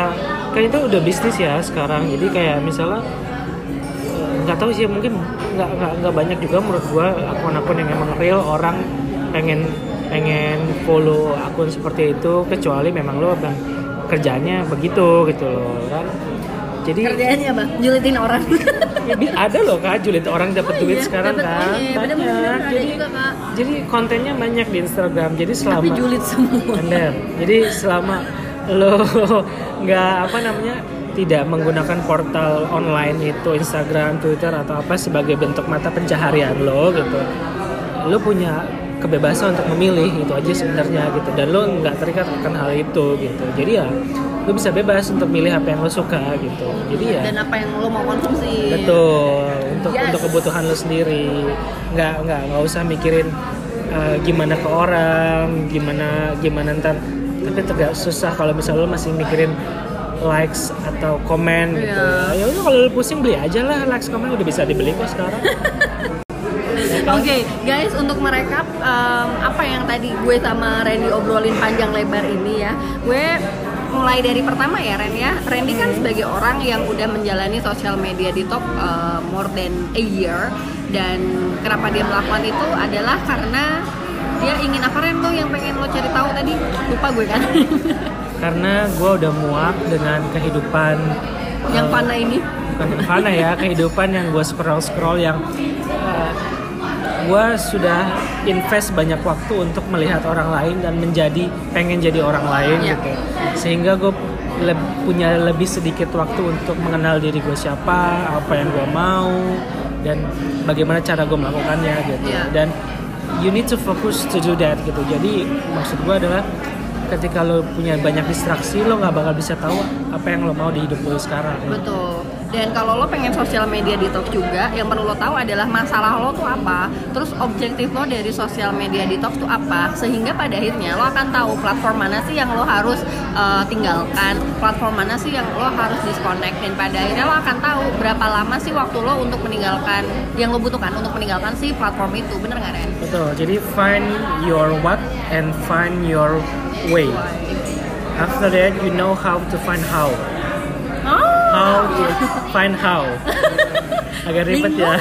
kan itu udah bisnis ya sekarang. Jadi kayak misalnya nggak tahu sih mungkin nggak nggak nggak banyak juga menurut gua akun-akun yang emang real orang pengen pengen follow akun seperti itu kecuali memang lo bang kerjanya begitu gitu loh kan jadi kerjaannya bang julitin orang. Bi- ada loh kak julid orang dapat duit Iya, sekarang dapet kan. Bener-bener banyak. ada jadi juga, Kak. jadi kontennya banyak di Instagram. Jadi selama tapi julid semua. Bener. Jadi selama lo nggak apa namanya tidak menggunakan portal online itu Instagram, Twitter atau apa sebagai bentuk mata pencaharian lo gitu, lo punya kebebasan untuk memilih itu aja sebenarnya gitu. Dan lo nggak terikat akan hal itu gitu. Jadi ya lo bisa bebas untuk milih apa yang lo suka gitu. Jadi ya dan apa yang lo mau konsumsi. Betul untuk Yes. untuk kebutuhan lo sendiri. Nggak nggak nggak usah mikirin uh, gimana ke orang gimana gimana ntar. Tapi tegak susah kalau misalnya lo masih mikirin likes atau komen gitu. Iya. ya udah kalau lo pusing beli aja lah likes komen udah bisa dibeli kok sekarang. Oke, guys, untuk merekap em, apa yang tadi gue sama Randy obrolin panjang lebar ini ya, gue mulai dari pertama ya Ren ya. Randy kan sebagai orang yang udah menjalani sosial media di top eh, more than a year. Dan kenapa dia melakukan itu adalah karena dia ingin apa Ren tuh yang pengen lo cari tahu tadi? Lupa gue kan. Karena gue udah muak dengan kehidupan yang uh, panah ini. bukan fana ya kehidupan yang gue scroll scroll yang gue sudah invest banyak waktu untuk melihat orang lain dan menjadi pengen jadi orang lain Iya. gitu sehingga gue punya lebih sedikit waktu untuk mengenal diri gue siapa apa yang gue mau dan bagaimana cara gue melakukannya gitu Iya. dan you need to focus to do that gitu jadi maksud gue adalah ketika lo punya banyak distraksi lo nggak bakal bisa tahu apa yang lo mau di hidup lo sekarang Betul. Dan kalau lo pengen sosial media detox juga, yang perlu lo tahu adalah masalah lo tuh apa, terus objektif lo dari sosial media detox tuh apa, sehingga pada akhirnya lo akan tahu platform mana sih yang lo harus uh, tinggalkan, platform mana sih yang lo harus disconnect, dan pada akhirnya lo akan tahu berapa lama sih waktu lo untuk meninggalkan yang lo butuhkan untuk meninggalkan si platform itu, bener nggak Ren? Betul. Jadi find your what and find your way. After that, you know how to find how. How to find how. Agak ribet ya.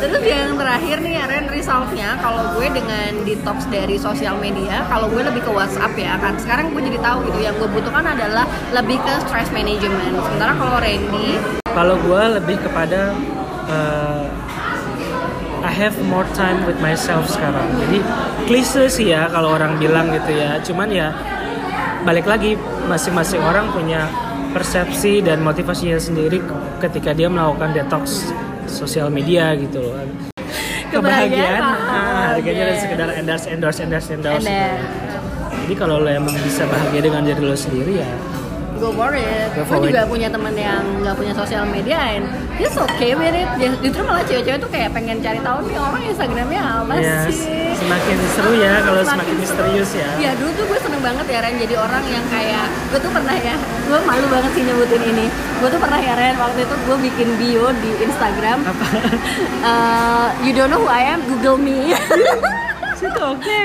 Terus yang terakhir nih Ren resultnya kalau gue dengan detox dari sosial media, kalau gue lebih ke WhatsApp ya kan. Sekarang gue jadi tahu gitu yang gue butuhkan adalah lebih ke stress management. Sementara kalau Randy, Kalau gue lebih kepada uh, I have more time with myself sekarang. Jadi klise sih ya kalau orang bilang gitu ya. Cuman ya balik lagi masing-masing orang punya persepsi dan motivasinya sendiri ketika dia melakukan detox sosial media gitu loh. Kebahagiaan ah, harganya yeah. dan sekedar endorse endorse endorse endorse. then jadi kalau lo emang bisa bahagia dengan diri lo sendiri ya go for it. Go Gue juga it. punya teman yang nggak punya sosial media and he's okay with it. Dia- Justru malah cewek-cewek tuh kayak pengen cari tahu nih orang Instagramnya apa ya sih. semakin seru ya kalau Semakin semakin misterius ya Ya dulu tuh gue seneng banget ya Ren jadi orang yang kayak gue tuh pernah ya gue malu banget sih nyebutin ini gue tuh pernah ya Ren waktu itu gue bikin bio di Instagram apa Eh, you don't know who I am Google me situ oke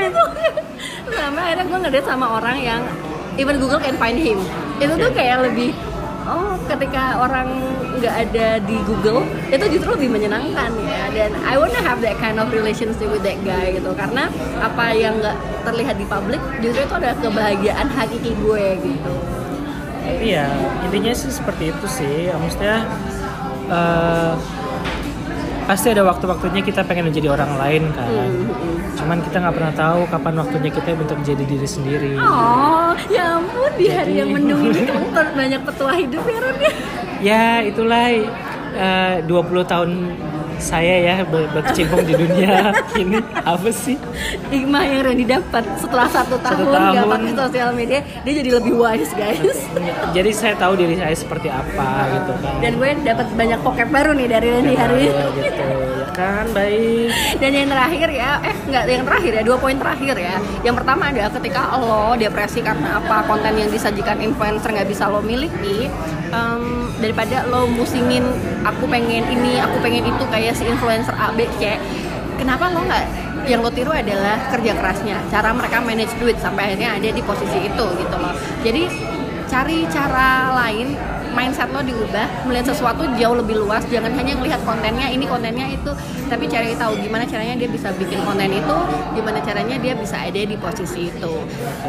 sampai akhirnya gue ngedate sama orang yang even Google can find him. Itu tuh kayak lebih oh ketika orang nggak ada di Google itu justru lebih menyenangkan ya. Dan I wanna have that kind of relationship with that guy gitu. Karena apa yang nggak terlihat di publik justru itu adalah kebahagiaan hakiki gue gitu. Iya, intinya sih seperti itu sih. Maksudnya eh, pasti ada waktu-waktunya kita pengen menjadi orang lain kan. Hmm. Cuman kita nggak pernah tahu kapan waktunya kita untuk menjadi diri sendiri. Oh, ya ampun di hari yang mendung ini kamu banyak petua hidup ya Ron ya. Ya itulah eh, 20 tahun saya ya ber- berkecimpung di dunia ini apa sih? Hikmah yang Randy dapat setelah satu tahun, nggak tahun. pakai sosial media, dia jadi lebih wise guys. Jadi saya tahu diri saya seperti apa gitu kan. Dan gue dapat banyak pokep baru nih dari Randy hari ini. Ya, gitu ya kan baik. Dan yang terakhir ya, eh nggak yang terakhir ya, dua poin terakhir ya. Yang pertama adalah ketika lo depresi karena apa konten yang disajikan influencer nggak bisa lo miliki, em, daripada lo musingin aku pengen ini, aku pengen itu kayak si influencer A, B, C. Kenapa lo nggak yang lo tiru adalah kerja kerasnya, cara mereka manage duit sampai akhirnya ada di posisi itu gitu loh. Jadi cari cara lain mindset lo diubah melihat sesuatu jauh lebih luas jangan hanya melihat kontennya ini kontennya itu tapi cari tahu gimana caranya dia bisa bikin konten itu gimana caranya dia bisa ada di posisi itu.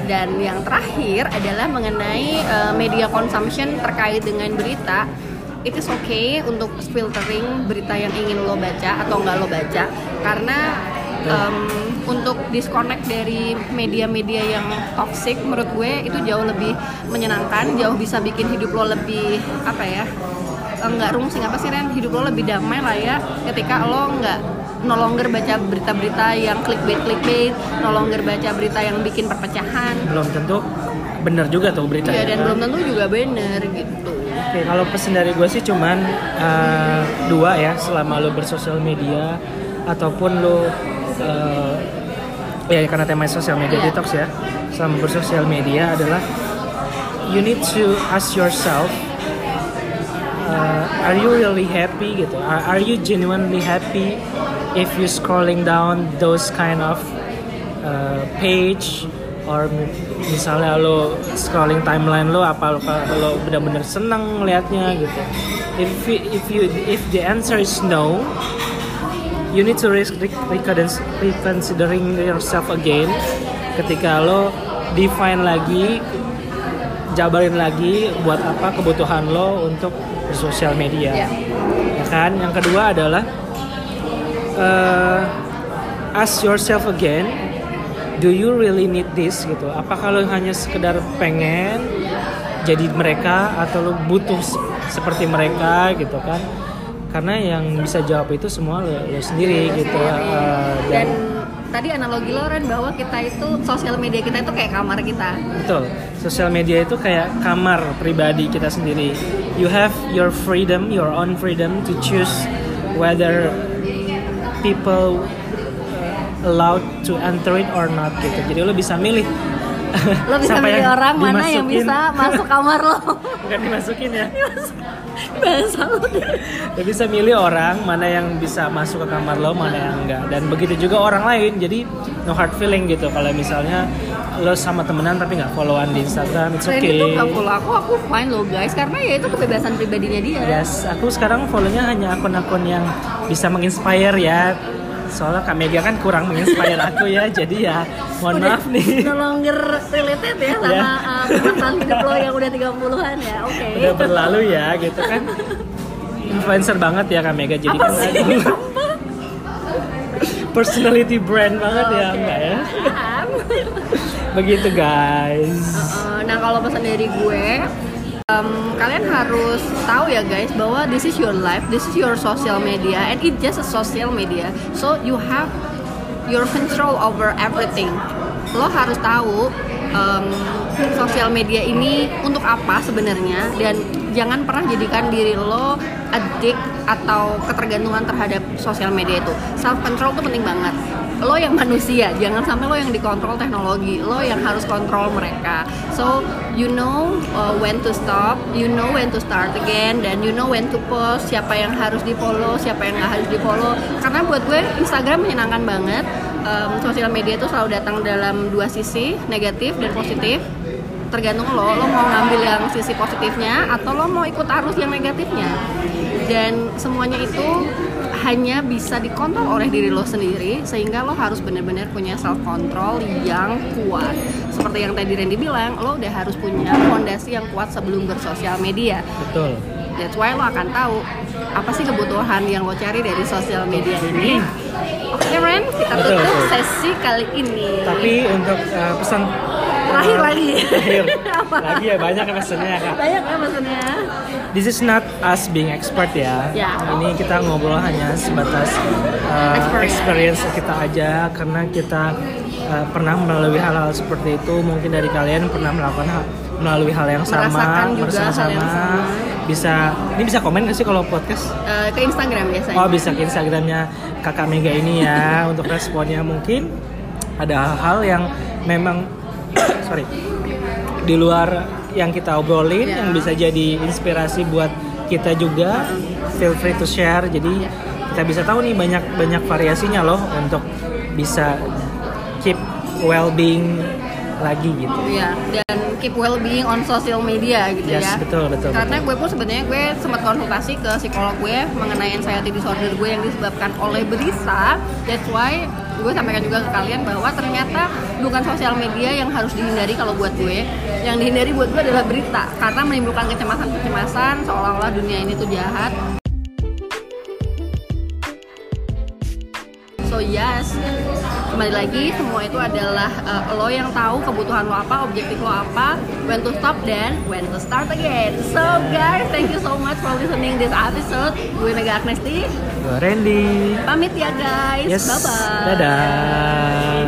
Dan yang terakhir adalah mengenai uh, media consumption terkait dengan berita. It is okay untuk filtering berita yang ingin lo baca atau nggak lo baca karena um, untuk disconnect dari media-media yang toxic menurut gue itu jauh lebih menyenangkan jauh bisa bikin hidup lo lebih apa ya enggak rungsing. Apa sih Ren? Hidup lo lebih damai lah ya ketika lo nggak no longer baca berita-berita yang clickbait clickbait no longer baca berita yang bikin perpecahan. Belum tentu bener juga tuh berita. ya ya. dan belum tentu juga bener gitu. Oke, kalau pesan dari gue sih cuman eh, dua ya selama lo bersosial media ataupun lo eh, ya karena tema sosial media Iya. detox ya. Selama bersosial media adalah you need to ask yourself uh, are you really happy gitu? Are, are you genuinely happy if you scrolling down those kind of uh, page? Or mi- misalnya lo scrolling timeline lo apa lo, benar-benar senang ngelihatnya gitu? If you, if you if the answer is no you need to risk reconsidering reconsidering yourself again. Ketika lo define lagi jabarin lagi buat apa kebutuhan lo untuk bersosial media. Ya. ya kan? Yang kedua adalah eh, ask yourself again do you really need this gitu? Apakah lo hanya sekedar pengen jadi mereka atau lo butuh se- seperti mereka gitu kan karena yang bisa jawab itu semua lo, lo sendiri gitu Eh, dan tadi analogi lo Ren bahwa kita itu sosial media kita itu kayak kamar kita Betul. Sosial media itu kayak kamar pribadi kita sendiri. You have your freedom, your own freedom to choose whether people uh, allowed to enter it or not gitu. Jadi lo bisa milih. lo bisa milih orang mana yang bisa masuk kamar lo Bukan dimasukin ya. Bahasa lo Lo bisa milih orang mana yang bisa masuk ke kamar lo, mana yang enggak. Dan begitu juga orang lain. Jadi no hard feeling gitu. Kalau misalnya lo sama temenan tapi nggak followan di Instagram, it's okay. tuh gak follow aku, aku fine loh guys Karena ya itu kebebasan pribadinya dia Yes, aku sekarang follow-nya hanya akun-akun yang bisa menginspire ya. Soalnya Kak Mega kan kurang menginspire aku ya, jadi ya mohon maaf nih. no longer related ya sama Ya. uh, permasalahan hidup lo yang udah 30-an ya Oke Udah berlalu ya gitu kan. Influencer banget ya Kak Mega, jadi Apa kan sih? personality brand banget ya Oke. enggak ya. Begitu guys. Uh, nah kalau pesan dari gue em, kalian harus tahu ya guys bahwa this is your life, this is your social media, and it just a social media. So you have your control over everything. Lo harus tahu em, sosial media ini untuk apa sebenarnya dan jangan pernah jadikan diri lo addict atau ketergantungan terhadap sosial media itu self control tuh penting banget lo yang manusia jangan sampai lo yang dikontrol teknologi lo yang harus kontrol mereka. So you know uh, when to stop you know when to start again dan you know when to post siapa yang harus di follow siapa yang nggak harus di follow karena buat gue Instagram menyenangkan banget. Um, sosial media itu selalu datang dalam dua sisi negatif dan positif. Tergantung lo lo mau ngambil yang sisi positifnya atau lo mau ikut arus yang negatifnya. Dan semuanya itu hanya bisa dikontrol oleh diri lo sendiri sehingga lo harus benar-benar punya self control yang kuat. Seperti yang tadi Randy bilang lo udah harus punya fondasi yang kuat sebelum bersosial media. Betul. That's why lo akan tahu apa sih kebutuhan yang lo cari dari sosial media ini. Oke Ren kita Betul, tutup betul. sesi kali ini. Tapi untuk uh, pesan Terakhir uh, lagi. terakhir. Lagi ya banyak ya pesannya kak banyak ya maksudnya This is not us being expert ya. Ya. Ini kita ngobrol hanya sebatas uh, Experience. experience kita aja karena kita uh, pernah melalui hal-hal seperti itu. Mungkin dari kalian pernah melakukan hal, melalui hal yang sama, Merasakan juga bersama-sama. hal yang sama. Bisa ini bisa komen gak sih kalau podcast? Eh, ke Instagram biasanya Oh bisa ke Instagramnya kakak Mega ini ya untuk responnya mungkin ada hal-hal yang memang sorry. Di luar yang kita obrolin Ya. yang bisa jadi inspirasi buat kita juga feel free to share. Jadi kita bisa tahu nih banyak banyak variasinya loh untuk bisa keep well being lagi gitu. Iya, dan keep well being on social media gitu Yes, ya. betul, betul, Karena gue pun sebenarnya gue sempat konsultasi ke psikolog gue mengenai anxiety disorder gue yang disebabkan oleh berita. That's why gue sampaikan juga ke kalian bahwa ternyata bukan sosial media yang harus dihindari kalau buat gue. Yang dihindari buat gue adalah berita karena menimbulkan kecemasan-kecemasan seolah-olah dunia ini tuh jahat. So yes, kembali lagi semua itu adalah uh, lo yang tahu kebutuhan lo apa, objektif lo apa, when to stop dan when to start again. So guys, thank you so much for listening this episode. Gue Mega Agnesti, Gue Randy pamit ya guys. yes Bye bye. dadah